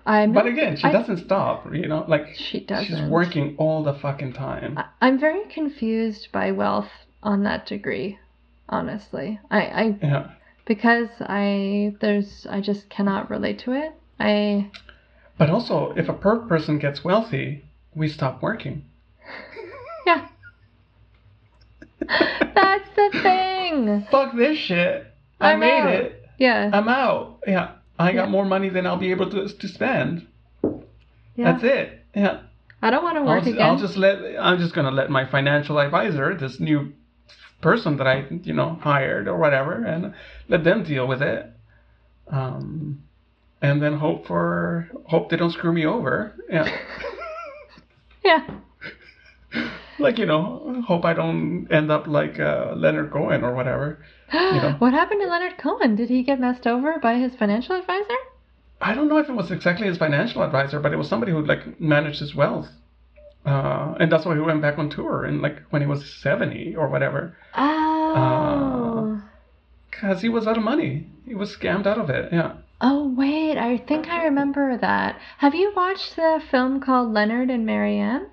I'm. But again, she I- doesn't stop, you know, like She doesn't. working all the fucking time. I- I'm very confused by wealth on that degree. Honestly, I, I Yeah. because I there's I just cannot relate to it. I But also, if a per person gets wealthy, we stop working. yeah. That's the thing. Fuck this shit. I I'm made out. it. Yeah. I'm out. Yeah. I got Yeah. more money than I'll be able to, to spend. yeah. That's it. Yeah. I don't want to I'll work just, again. I'll just let I'm just gonna let my financial advisor, this new person that I you know hired or whatever, and let them deal with it. Um, and then hope for hope they don't screw me over. Yeah, yeah. like you know, hope I don't end up like uh, Leonard Cohen or whatever. know. What happened to Leonard Cohen? Did he get messed over by his financial advisor? I don't know if it was exactly his financial advisor, but it was somebody who like managed his wealth. Uh, and that's why he went back on tour and like when he was 70 or whatever. Oh. Because he was out of money. He was scammed out of it. Yeah. oh, wait. I think I remember that. Have you watched the film called Leonard and Marianne?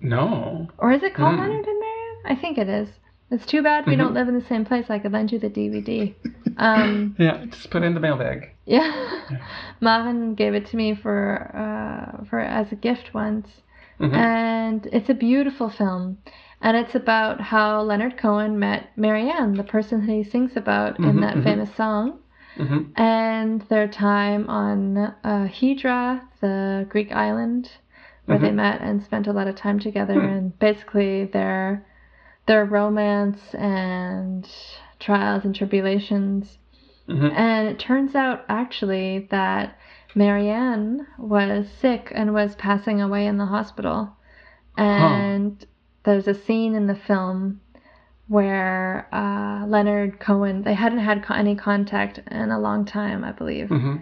No. Or is it called Mm. Leonard and Marianne? I think it is. It's too bad we Mhm. don't live in the same place. I could lend you the DVD. Um, Yeah, just put it in the mailbag. Yeah. Marvin gave it to me for uh, for as a gift once, Mhm. and it's a beautiful film. And it's about how Leonard Cohen met Marianne, the person that he sings about in Mhm, that mhm. famous song, hmm and their time on uh, Hydra, the Greek island, where they Mhm. met and spent a lot of time together, Hmm. and basically their their romance and trials and tribulations. hmm And it turns out actually that Marianne was sick and was passing away in the hospital. And there's a scene in the film where uh, Leonard Cohen, they hadn't had any contact in a long time, I believe. hmm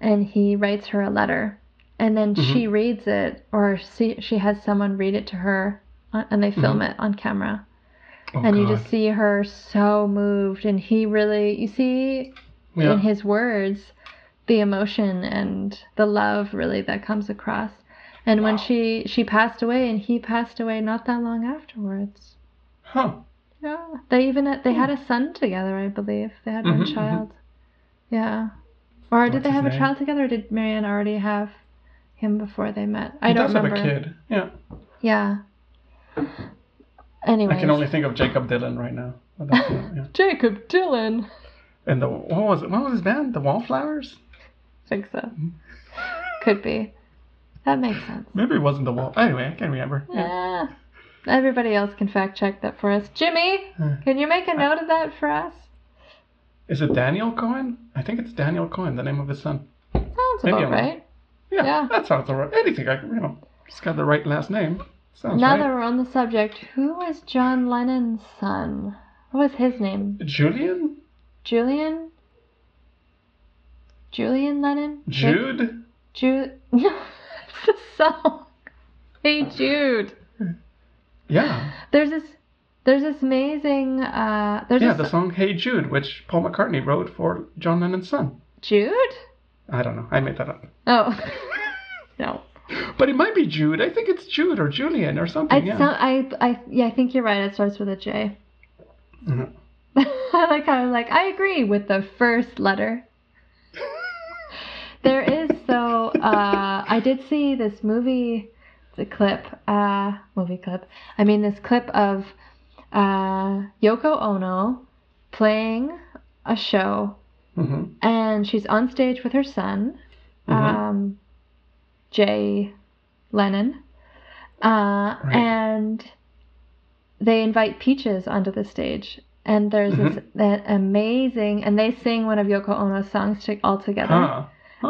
And he writes her a letter. And then she reads it, or she, she has someone read it to her, uh, and they film it on camera Oh, and you just see her so moved and he really you see yeah. in his words the emotion and the love really that comes across and when she she passed away and he passed away not that long afterwards Huh. yeah they even they had a son together i believe they had one Mhm, mhm. child yeah or did they have a child together or did marianne already have him before they met i he don't does remember have a kid. Yeah. yeah anyway I can only think of Jakob Dylan right now. Yeah. jakob dylan And the what was it? What was his band? The Wallflowers? Think so. Mm-hmm. Could be. That makes sense. Maybe it wasn't the Wall. Anyway, I can't remember. Yeah. Everybody else can fact check that for us. Jimmy, can you make a note of that for us? Is it Daniel Cohen? I think it's Daniel Cohen, the name of his son. Sounds Maybe about I'm right. Yeah, Yeah. that sounds alright. Anything, I, can, you know, just got the right last name. Sounds now right. that we're on the subject, who was John Lennon's son? What was his name? Julian? Julian? Julian Lennon? Jude? Jude? No, it's a song. Hey Jude. Yeah. There's this. There's this amazing. Uh, there's Yeah, this the song Hey Jude, which Paul McCartney wrote for John Lennon's son. Jude. I don't know. I made that up. Oh, no. But it might be Jude. I think it's Jude or Julian or something. I, yeah. sound, I, I, yeah, I think you're right. It starts with a J. Mhm. I like how I'm like, I agree with the first letter. There is so, uh, I did see this movie, the clip, uh, movie clip. I mean, this clip of uh, Yoko Ono playing a show, hmm and she's on stage with her son, Mhm. um, Jay Lennon, uh, Right. and they invite Peaches onto the stage. And there's Mm-hmm. this that amazing, and they sing one of Yoko Ono's songs to, all together, Huh.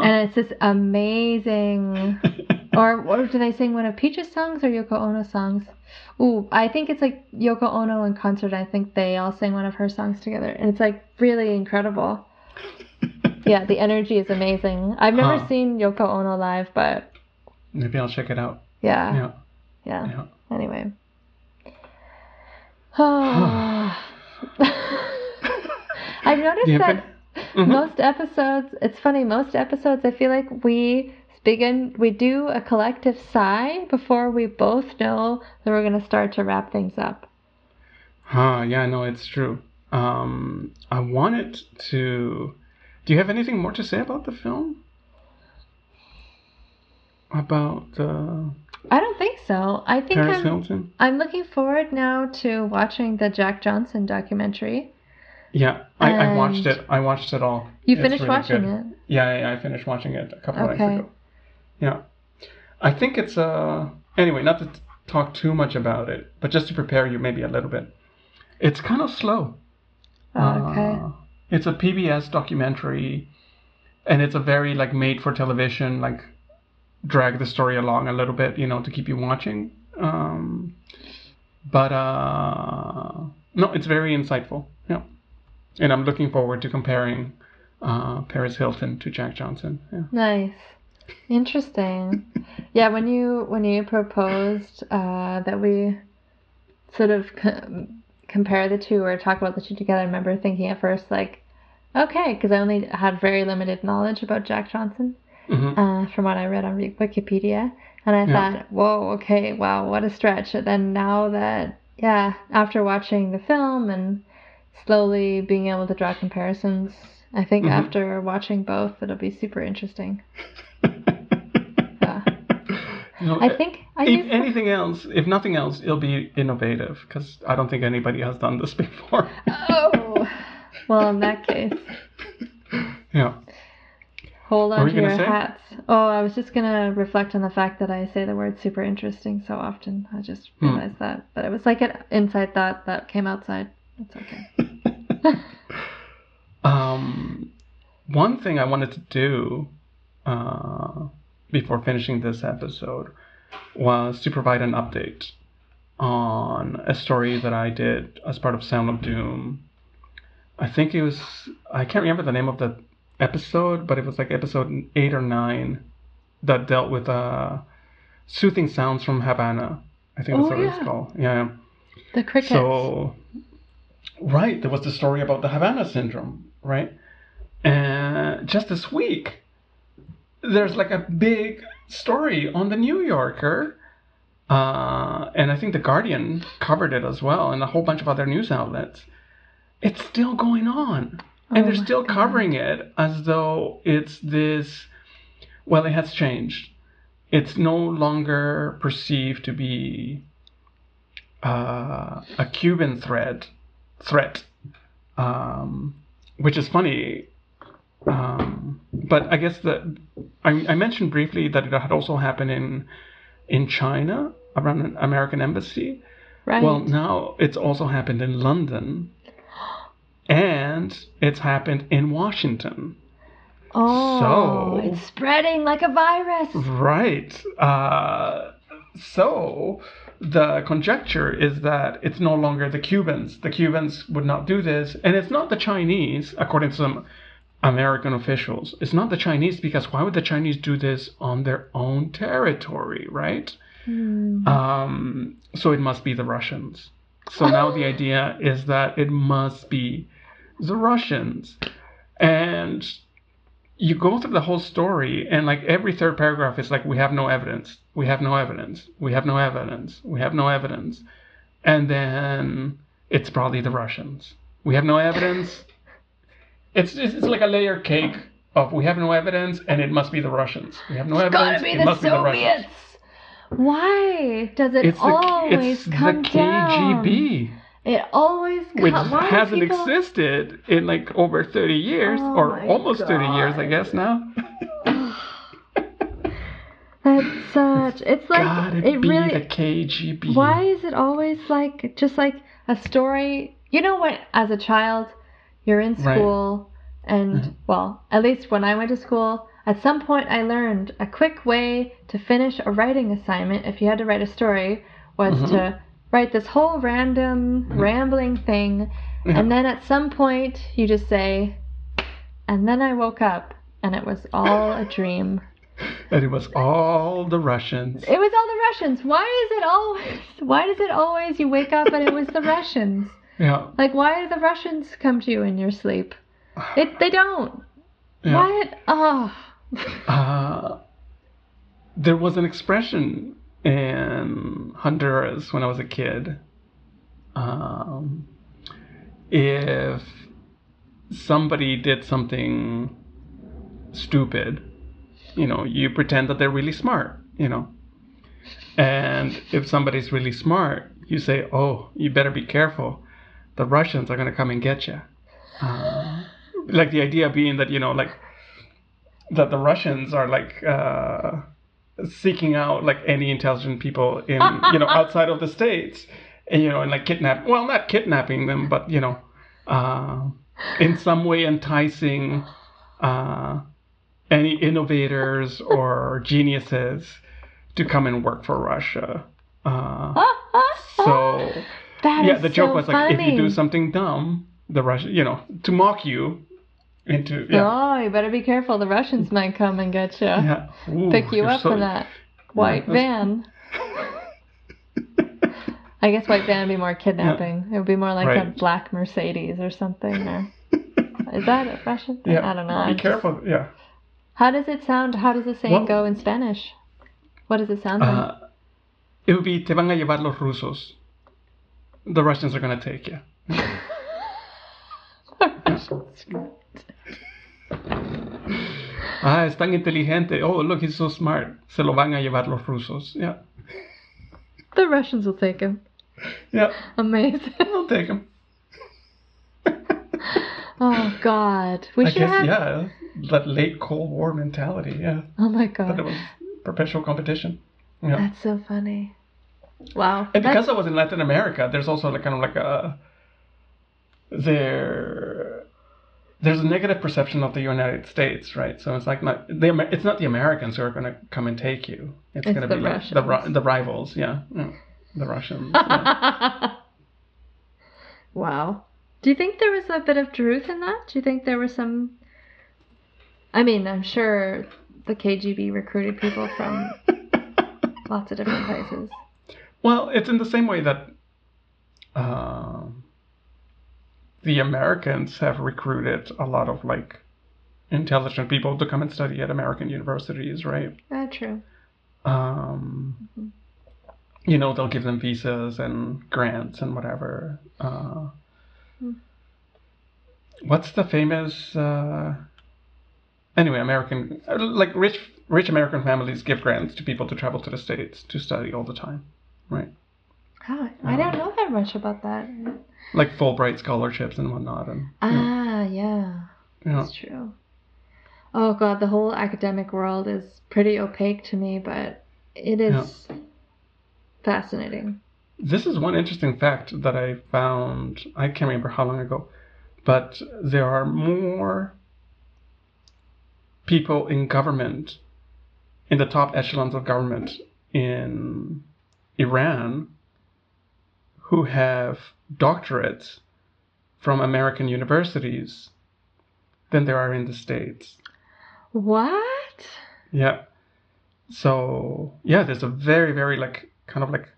And it's this amazing. or, or do they sing one of Peaches' songs or Yoko Ono songs? Ooh, I think it's like Yoko Ono in concert. I think they all sing one of her songs together, and it's like really incredible. Yeah, the energy is amazing. I've never Huh. seen Yoko Ono live, but Maybe I'll check it out. yeah, Yeah. yeah. Yeah. Anyway. I've noticed Do you have that Mhm. most episodes, it's funny, most episodes, I feel like we begin, we do a collective sigh before we both know that we're going to start to wrap things up. Huh, yeah, no, it's true. Um, I wanted to. Do you have anything more to say about the film? About uh, I don't think so. I think Paris I'm, Hilton? I'm looking forward now to watching the Jack Johnson documentary. Yeah, I, I watched it. I watched it all. You finished really watching good. it? Yeah, I, I finished watching it a couple Okay. nights ago. Yeah, I think it's uh. Anyway, not to t- talk too much about it, but just to prepare you maybe a little bit. It's kind of slow. Oh, okay. Uh, it's a PBS documentary, and it's a very like made for television, like drag the story along a little bit, you know, to keep you watching. Um, but uh, no, it's very insightful. And I'm looking forward to comparing uh, Paris Hilton to Jack Johnson. Yeah. Nice. Interesting. yeah, when you when you proposed uh, that we sort of co- compare the two or talk about the two together, I remember thinking at first like, okay, because I only had very limited knowledge about Jack Johnson hmm uh, from what I read on Wikipedia, and I Yeah. thought, whoa, okay, wow, what a stretch. And then now that yeah, after watching the film and slowly being able to draw comparisons I think Mhm. after watching both, it'll be super interesting. Yeah. You know, I think I if anything else, if nothing else, it'll be innovative because I don't think anybody has done this before. Oh, well, in that case, yeah. hold on to you your say? hats. Oh, I was just gonna reflect on the fact that I say the word super interesting so often. I just Hmm. realized that, but it was like an inside thought that came outside. It's okay. um, one thing I wanted to do uh, before finishing this episode was to provide an update on a story that I did as part of Sound of Doom. I think it was, I can't remember the name of the episode, but it was like episode eight or nine that dealt with uh, soothing sounds from Havana. I think that's Oh, what it's yeah. called. Yeah. The crickets. So, right, there was the story about the Havana syndrome, right? And just this week, there's like a big story on the New Yorker, uh, and I think the Guardian covered it as well, and a whole bunch of other news outlets. It's still going on, and Oh they're still God. covering it as though it's this. Well, it has changed. It's no longer perceived to be uh, a Cuban threat, threat, um, which is funny. Um, but I guess that I, I mentioned briefly that it had also happened in in China around an American embassy. right. Well, now it's also happened in London, and it's happened in Washington. oh, so- it's spreading like a virus. Right. Uh, so the conjecture is that it's no longer the Cubans. The Cubans would not do this, and it's not the Chinese, according to some American officials. It's not the Chinese because why would the Chinese do this on their own territory, right? Hmm. Um, so it must be the Russians. So now the idea is that it must be the Russians. And you go through the whole story, and like every third paragraph is like, we have no evidence, we have no evidence, we have no evidence, we have no evidence. And then it's probably the Russians. We have no evidence. It's, it's, it's like a layer cake of we have no evidence, and it must be the Russians. We have no It's evidence. gotta be it the must be the Russians. Soviets. Why does it It's the, always it's the come down? It always which comes. Why hasn't people... existed in like over 30 years, Oh or almost 30 years, I guess now. That's such. It's like Gotta it be really. the KGB. Why is it always like just like a story? You know what? As a child, you're in Right. school, and Mhm. well, at least when I went to school, at some point I learned a quick way to finish a writing assignment. If you had to write a story, was Mhm. to write this whole random rambling thing, Yeah. and then at some point you just say, and then I woke up, and it was all a dream. And it was all the Russians. It was all the Russians. Why is it always? Why does it always you wake up and it was the Russians? Yeah. Like why do the Russians come to you in your sleep? It they don't. yeah. What? Oh. Uh, there was an expression in Honduras when I was a kid. Um, if somebody did something stupid, you know, you pretend that they're really smart, you know. And if somebody's really smart, you say, "Oh, you better be careful. The Russians are gonna come and get you." Uh, like the idea being that you know, like that the Russians are like uh, seeking out like any intelligent people in you know outside of the states, and you know, and like kidnap. Well, not kidnapping them, but you know, uh, in some way enticing uh, any innovators or geniuses to come and work for Russia. Uh, so That yeah, is the joke so was like if you do something dumb, the Russian, you know, to mock you into yeah. Oh, you better be careful. The Russians might come and get you. Yeah. Ooh, Pick you up so- in that white that's- van. I guess white van would be more kidnapping. It would be more like a black Mercedes or something. Or is that a Russian thing? Yeah. I don't know. Be I'm just- careful. Yeah. How does it sound? How does the saying Well- go in Spanish? What does it sound like? Uh, it would be te van a llevar los rusos. The Russians are gonna take you. Ah, es tan inteligente. Oh, look, he's so smart. Se lo van a llevar los rusos. Yeah. The Russians will take him. Yeah. Amazing. They'll take him. Oh God. We I should guess, have. yeah. That late Cold War mentality. Yeah. Oh my That it God. was perpetual competition. Yeah. That's so funny. Wow. And because That's- I was in Latin America, there's also like kind of like a there there's a negative perception of the United States, right? So it's like not the it's not the Americans who are going to come and take you. It's, It's going to be like the the rivals, yeah, yeah. the Russians. yeah. wow. Do you think there was a bit of truth in that? Do you think there was some? I mean, I'm sure the KGB recruited people from lots of different places. well, it's in the same way that um, the Americans have recruited a lot of like intelligent people to come and study at American universities, right? Ah, true. um, you know they'll give them visas and grants and whatever uh, what's the famous uh, anyway american uh, like rich rich american families give grants to people to travel to the states to study all the time right Oh, I don't know much about that. like fulbright scholarships and whatnot and yeah, Ah, yeah, yeah. that's true. Oh God, the whole academic world is pretty opaque to me, but it is fascinating. This is one interesting fact that I found. I can't remember how long ago, but there are more people in government, in the top echelons of government in Iran, who have doctorates from American universities than there are in the States. What? Yeah. So yeah, there's a very, very like kind of like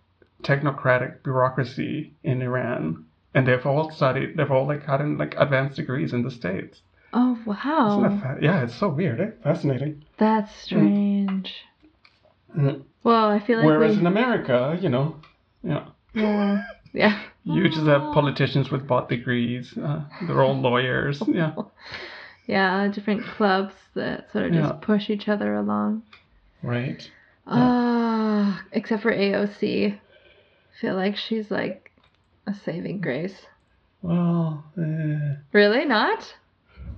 technocratic bureaucracy in Iran, and they've all studied. They've all like gotten like advanced degrees in the states. Oh Isn't wow, that fa- yeah, it's so weird. Eh? Fascinating. that's strange. Mm. Well, I feel like Whereas we, in America, you know, yeah, yeah, yeah. you just have politicians with bought degrees. Uh, they're all lawyers. Yeah. Yeah, different clubs that sort of just Yeah. push each other along. Right. Ah, except for AOC. I feel like she's like a saving grace. Well, eh. Really? Not?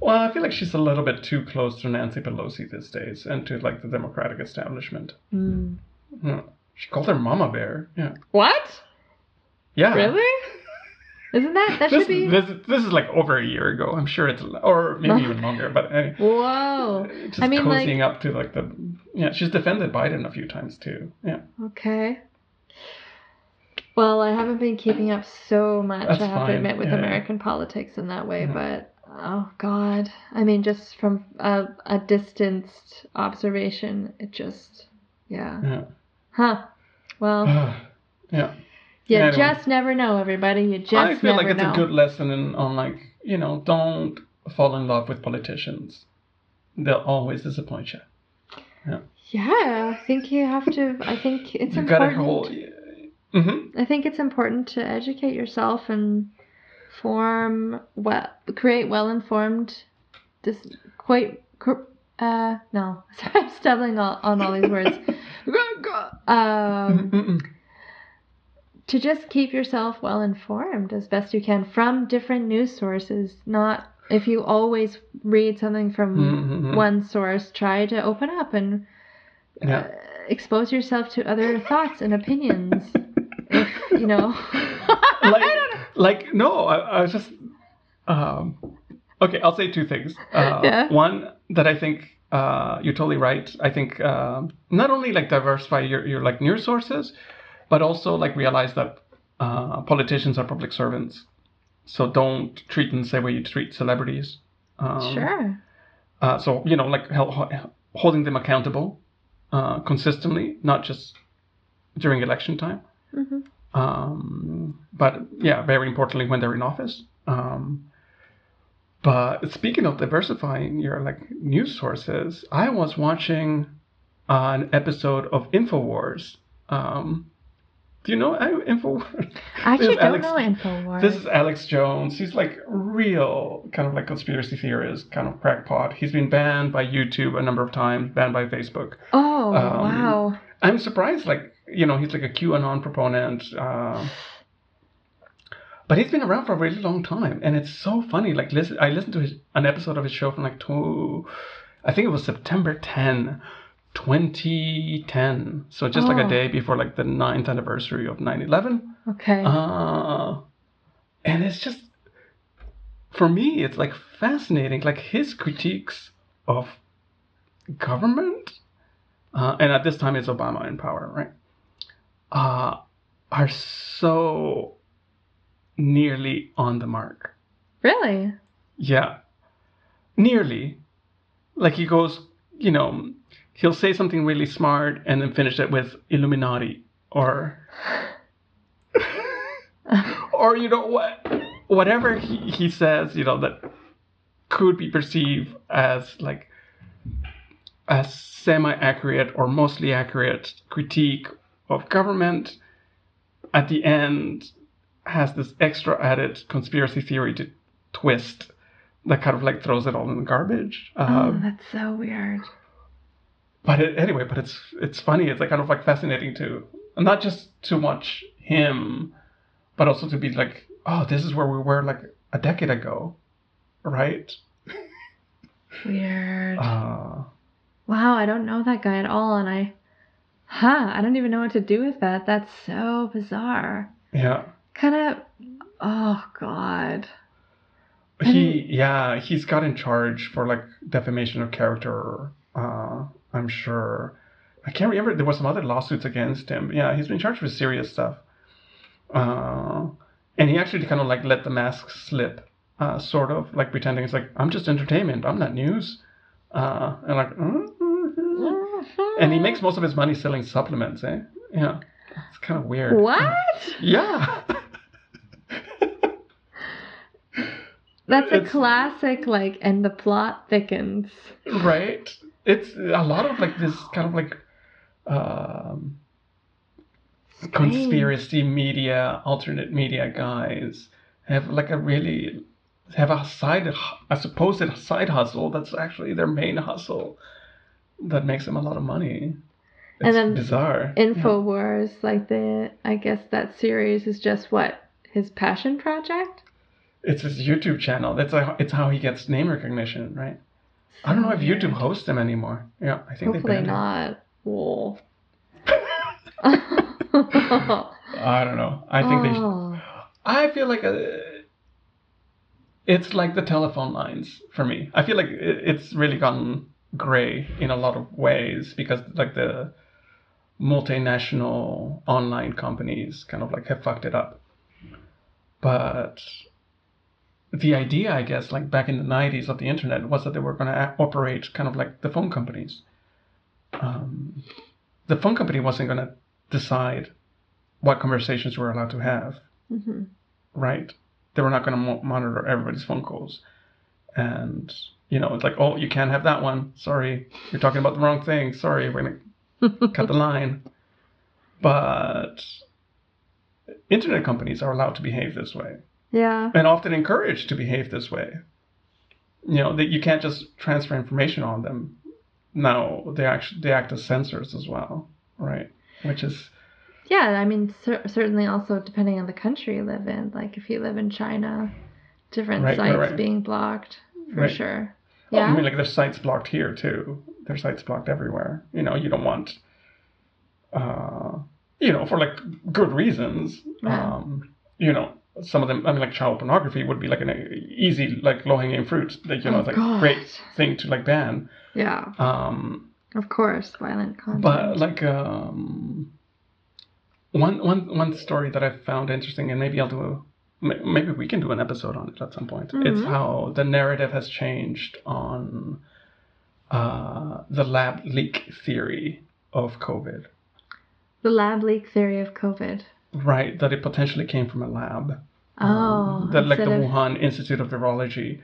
well, I feel like she's a little bit too close to Nancy Pelosi these days, and to like the Democratic establishment. Hmm. Yeah. She called her Mama Bear. Yeah. What? Yeah. Really? Isn't that that This, should be? this, this is like over a year ago. I'm sure it's, or maybe even longer, but uh, Whoa. just I mean, like- up to like the, yeah, she's defended Biden a few times too. Yeah. Okay. Well, I haven't been keeping up so much, That's I have to admit, with yeah. American politics in that way, but oh god. I mean, just from a, a distanced observation, it just, yeah. Yeah. Huh. Well, yeah. You Anyway. just never know, everybody. You just I feel like it's know. a good lesson in, on like, you know, don't fall in love with politicians. They'll always disappoint you. Yeah, Yeah, I think you have to. I think it's you important. hold. Mm-hmm. I think it's important to educate yourself and form well, create well-informed, dis, quite, uh, no, sorry, I'm stumbling on, on all these words. um, Mm-mm. To just keep yourself well informed as best you can from different news sources. Not if you always read something from Mhm. one source, try to open up and Yeah. uh, expose yourself to other thoughts and opinions. if you know, like, know. like no, I, I was just um, okay. I'll say two things. Uh, Yeah. One that I think uh, you're totally right. I think um, not only like diversify your your like news sources, but also like realize that uh, politicians are public servants. So don't treat them the same way you treat celebrities. Um, Sure. Uh, so you know, like holding them accountable uh, consistently, not just during election time. hmm Um, but yeah, very importantly, when they're in office. Um, but speaking of diversifying your like news sources, I was watching an episode of Infowars um, Do you know Infowars? I actually don't Alex- know Infowars. This is Alex Jones. He's like real kind of like conspiracy theorist, kind of crackpot. He's been banned by YouTube a number of times, banned by Facebook. oh um, wow. I'm surprised, like, you know, he's like a QAnon proponent. Uh, but he's been around for a really long time. And it's so funny. Like, listen, I listened to his, an episode of his show from like, two, I think it was September 10, 2010. So just like Oh. a day before like the ninth anniversary of 9 11. Okay. Uh, and it's just, for me, it's like fascinating. Like his critiques of government, uh, and at this time it's Obama in power, right? Uh, are so nearly on the mark. really? Yeah. Nearly. Like he goes, you know, he'll say something really smart and then finish it with Illuminati or or you know what whatever he, he says, you know, that could be perceived as like a semi-accurate or mostly accurate critique of government at the end has this extra added conspiracy theory to twist that kind of like throws it all in the garbage. oh, Um, that's so weird. But it, anyway, but it's it's funny. It's like kind of like fascinating to not just to watch him, but also to be like, oh, this is where we were like a decade ago, right? Weird. Uh, wow, I don't know that guy at all, and I, huh? I don't even know what to do with that. That's so bizarre. yeah. Kind of. Oh God. He yeah he's got in charge for like defamation of character. Uh, I'm sure. I can't remember. There was some other lawsuits against him. Yeah, he's been charged with serious stuff. Uh, and he actually kind of like let the mask slip, uh, sort of like pretending it's like I'm just entertainment. I'm not news. Uh, and like, "Mm-hmm." and he makes most of his money selling supplements. Eh? Yeah, it's kind of weird. What? Yeah. That's a It's- classic, like, and the plot thickens. right it's a lot of like this kind of like um conspiracy media alternate media guys have like a really have a side a supposed side hustle that's actually their main hustle that makes them a lot of money. It's And then bizarre. Infowars, like the, I guess that series is just what his passion project. it's his youtube channel. That's a, it's how he gets name recognition right i don't know if oh, youtube hosts them anymore yeah i think Hopefully they banned him. not. Well. i don't know i think they should oh. I feel like a, it's like the telephone lines for me. I feel like it's really gotten gray in a lot of ways because like the multinational online companies kind of like have fucked it up. But the idea, I guess, like back in the 90s of the internet was that they were going to operate kind of like the phone companies. Um, the phone company wasn't going to decide what conversations we're allowed to have hmm right? They were not going to mo- monitor everybody's phone calls. And, you know, it's like, oh, you can't have that one. Sorry. You're talking about the wrong thing. Sorry. We're going to cut the line. But internet companies are allowed to behave this way Yeah. and often encouraged to behave this way. You know, that you can't just transfer information on them. No, they actually they act as censors as well, right? Which is Yeah, I mean, cer- certainly also depending on the country you live in. Like if you live in China, different Right, right, sites right. being blocked for Right. sure. Oh, Yeah. I mean, like there's sites blocked here too. There's sites blocked everywhere. You know, you don't want, uh, you know, for like good reasons. Yeah. Um, you know, some of them. I mean, like child pornography would be like an easy, like low hanging fruit. Like you know, Oh, it's like God. great thing to like ban. yeah, Um, of course, violent content. but like um, one one one story that I found interesting, and maybe I'll do a. Maybe we can do an episode on it at some point. It's Mhm. how the narrative has changed on uh, the lab leak theory of COVID. the lab leak theory of COVID. Right, that it potentially came from a lab. Oh, Um, that like the of- Wuhan Institute of Virology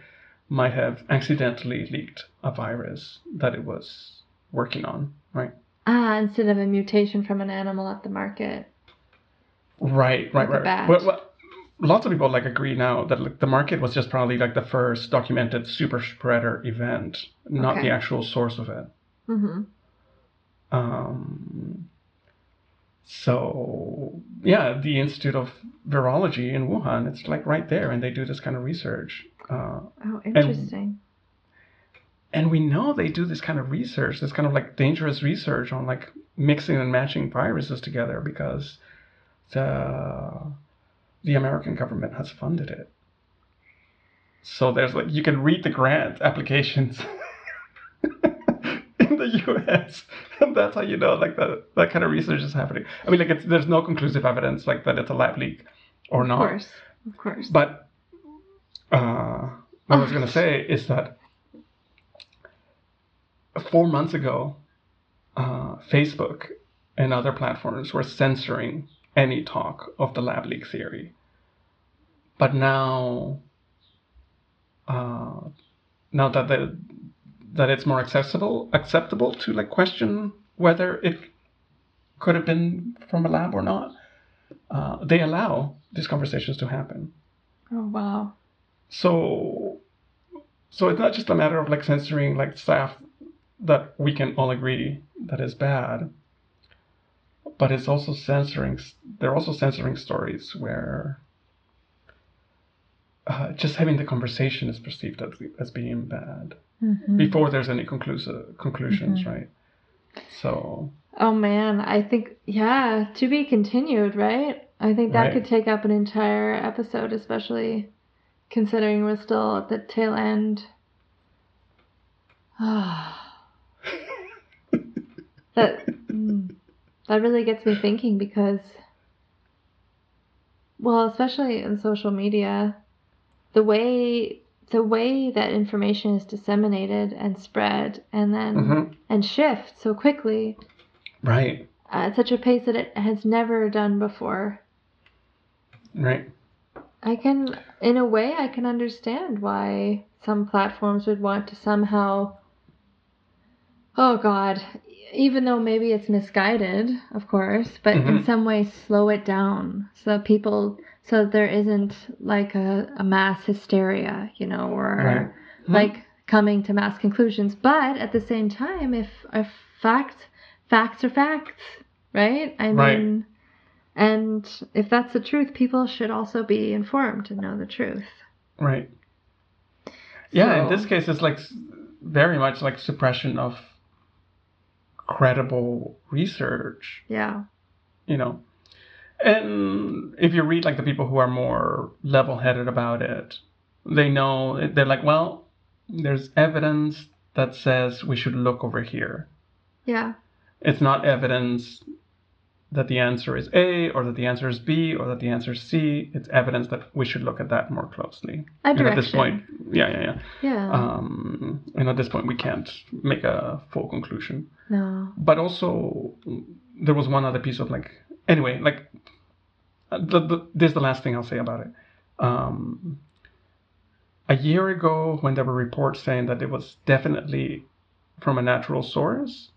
might have accidentally leaked a virus that it was working on. Right. ah, instead of a mutation from an animal at the market. Right, right, Like right. But, but lots of people like agree now that like the market was just probably like the first documented super spreader event, not Okay. the actual source of it. Mm-hmm. Um, so yeah, the Institute of Virology in Wuhan, it's like right there, and they do this kind of research. Uh, Oh, interesting. and we know they do this kind of research, this kind of like dangerous research on like mixing and matching viruses together because the the American government has funded it. So there's like you can read the grant applications in the U.S. and that's how you know like that that kind of research is happening. I mean, like it's, there's no conclusive evidence like that it's a lab leak or not. of course, of course. But uh, what I was to say is that four months ago, uh, Facebook and other platforms were censoring any talk of the lab leak theory. But now, uh, now that the, that it's more accessible, acceptable to like question whether it could have been from a lab or not, uh, they allow these conversations to happen. oh wow. So, so it's not just a matter of like censoring like stuff that we can all agree that is bad, but it's also censoring. They're also censoring stories where uh, just having the conversation is perceived as, as being bad Mhm. before there's any conclusive conclusions, right? So, Oh man, I think yeah, to be continued, right? I think that Right. could take up an entire episode, especially considering we're still at the tail end. that mm, that really gets me thinking because well, especially in social media, the way the way that information is disseminated and spread and then mhm, and shift so quickly right, uh, at such a pace that it has never done before. right, I can, in a way, I can understand why some platforms would want to somehow, oh God, even though maybe it's misguided, of course, but in Mhm. some way slow it down so that people, so there isn't like a, a mass hysteria, you know, or Right. Hmm. like coming to mass conclusions. But at the same time, if if fact facts are facts, right? I Right. mean, and if that's the truth, people should also be informed to know the truth. right. Yeah, in this case, it's like very much like suppression of credible research, Yeah. you know. And if you read like the people who are more level-headed about it, they know they're like, well, there's evidence that says we should look over here. Yeah. It's not evidence that the answer is A or that the answer is B or that the answer is C. It's evidence that we should look at that more closely. A And at this point, yeah, yeah, yeah. Yeah. Um, and at this point, we can't make a full conclusion. no. But also, there was one other piece of like, anyway, like, uh, the, the, this is the last thing I'll say about it. Um, a year ago, when there were reports saying that it was definitely from a natural source,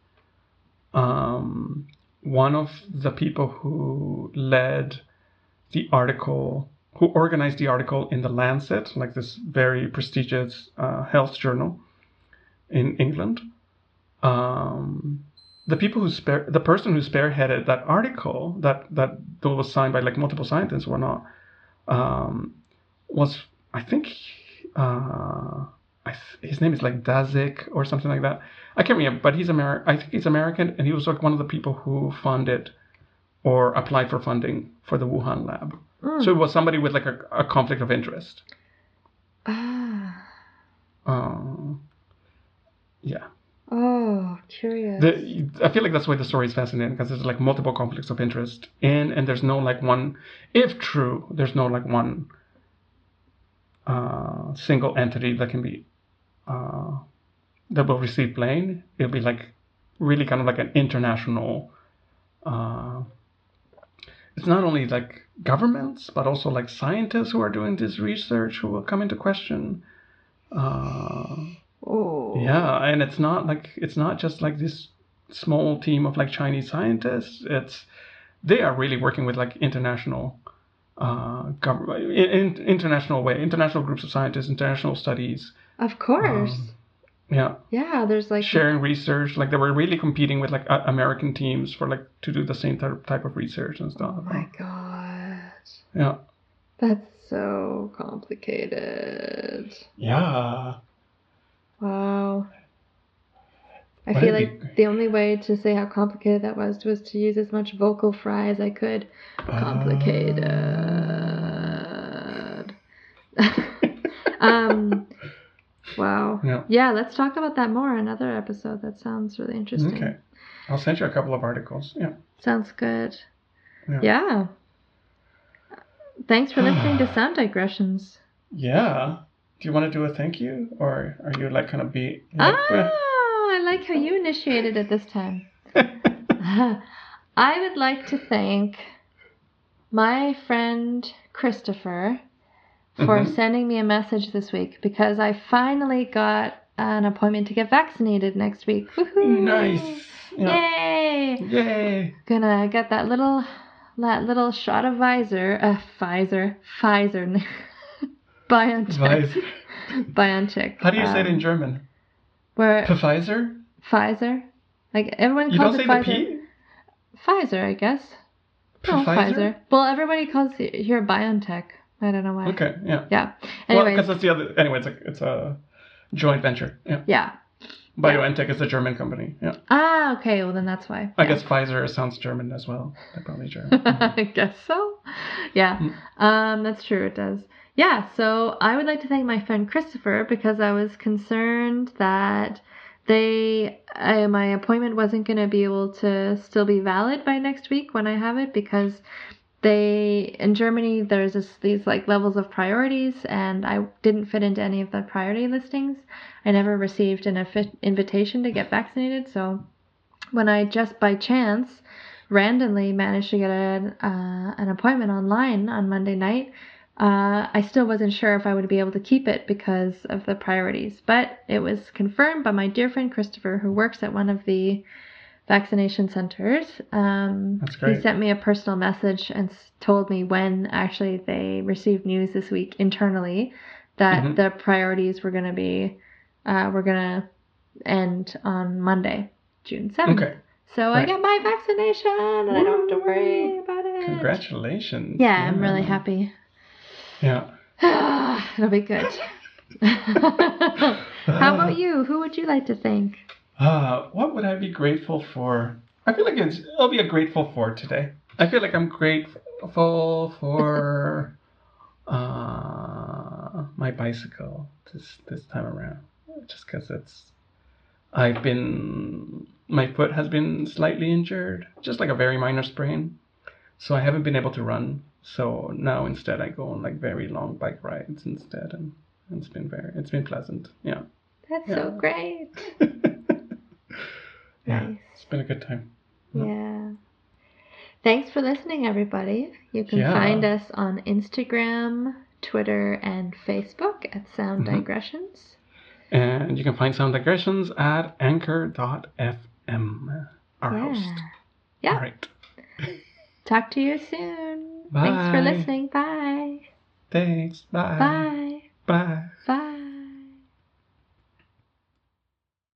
um, one of the people who led the article, who organized the article in the Lancet, like this very prestigious uh, health journal in England, um, the people who spare, the person who spearheaded that article that that that was signed by like multiple scientists or not, um, was I think uh, I th- his name is like Daszak or something like that. I can't remember, but he's American. I think he's American, and he was like one of the people who funded or applied for funding for the Wuhan lab. Mm. So it was somebody with like a, a conflict of interest. ah. Um, yeah. Oh, curious. The, I feel like that's why the story is fascinating because there's like multiple conflicts of interest in, and there's no like one, if true, there's no like one uh, single entity that can be uh, that will receive blame. It'll be like really kind of like an international. Uh, it's not only like governments, but also like scientists who are doing this research who will come into question. Yeah, and it's not like it's not just like this small team of like Chinese scientists. It's they are really working with like international uh, government, in, in, international way, international groups of scientists, international studies. Of course. Um, yeah, yeah, there's like sharing research. Like they were really competing with like uh, American teams for like to do the same type type of research and stuff. Oh my god. Yeah. That's so complicated. Yeah. Wow. I feel like be- the only way to say how complicated that was was to use as much vocal fry as I could. Complicated. um. Wow. Yeah. Yeah. Let's talk about that more another episode. That sounds really interesting. Okay. I'll send you a couple of articles. Yeah. Sounds good. Yeah. Yeah. Thanks for listening to Sound Digressions. Yeah. Do you want to do a thank you, or are you like kind of be? Like, Oh, I like how you initiated it this time. I would like to thank my friend Christopher for Mhm. sending me a message this week because I finally got an appointment to get vaccinated next week. Woohoo! nice. Yeah. Yay! Yay. Gonna get that little that little shot of Pfizer, uh, Pfizer, Pfizer, BioNTech. BioNTech. How do you say it um, in German? Where Pfizer? Pfizer? Like everyone You calls don't it say Pfizer. the P? Pfizer, I guess. No, Pfizer? Pfizer. Well, everybody calls it here BioNTech. I don't know why. Okay, yeah. Yeah. Well, because that's the other. Anyway, it's a it's a joint venture. Yeah. yeah. BioNTech is a German company. Yeah. Ah, okay. Well, then that's why. I Yeah. guess Pfizer sounds German as well. They're probably German. I guess so. Yeah. Mm. Um, that's true. It does. Yeah. So I would like to thank my friend Christopher because I was concerned that they I, my appointment wasn't going to be able to still be valid by next week when I have it because they in Germany there's this, these like levels of priorities and I didn't fit into any of the priority listings. I never received an invitation to get vaccinated, so when I just by chance randomly managed to get an, uh, an appointment online on Monday night, uh, I still wasn't sure if I would be able to keep it because of the priorities. But it was confirmed by my dear friend Christopher, who works at one of the vaccination centers. Um, That's He sent me a personal message and told me when actually they received news this week internally that Mhm. the priorities were going to be uh, were going to end on Monday, June 7th. Okay. So I Right. got my vaccination and I don't have to worry about it. Congratulations. Yeah, I'm really happy. Yeah. It'll be good. How about you? Who would you like to thank? Uh, what would I be grateful for? I feel like it's, I'll be a grateful for today. I feel like I'm grateful for uh, my bicycle this this time around, just because it's I've been my foot has been slightly injured, just like a very minor sprain, so I haven't been able to run. So now instead I go on like very long bike rides instead, and it's been very it's been pleasant. Yeah. That's so great. yeah, Nice. it's been a good time. Yeah. Yeah. Thanks for listening, everybody. You can Yeah. find us on Instagram, Twitter, and Facebook at Sound Mhm. Digressions. And you can find Sound Digressions at anchor.fm, our yeah. host. Yeah. All right. Talk to you soon. Thanks for listening. Bye. Thanks. Bye. Bye. Bye.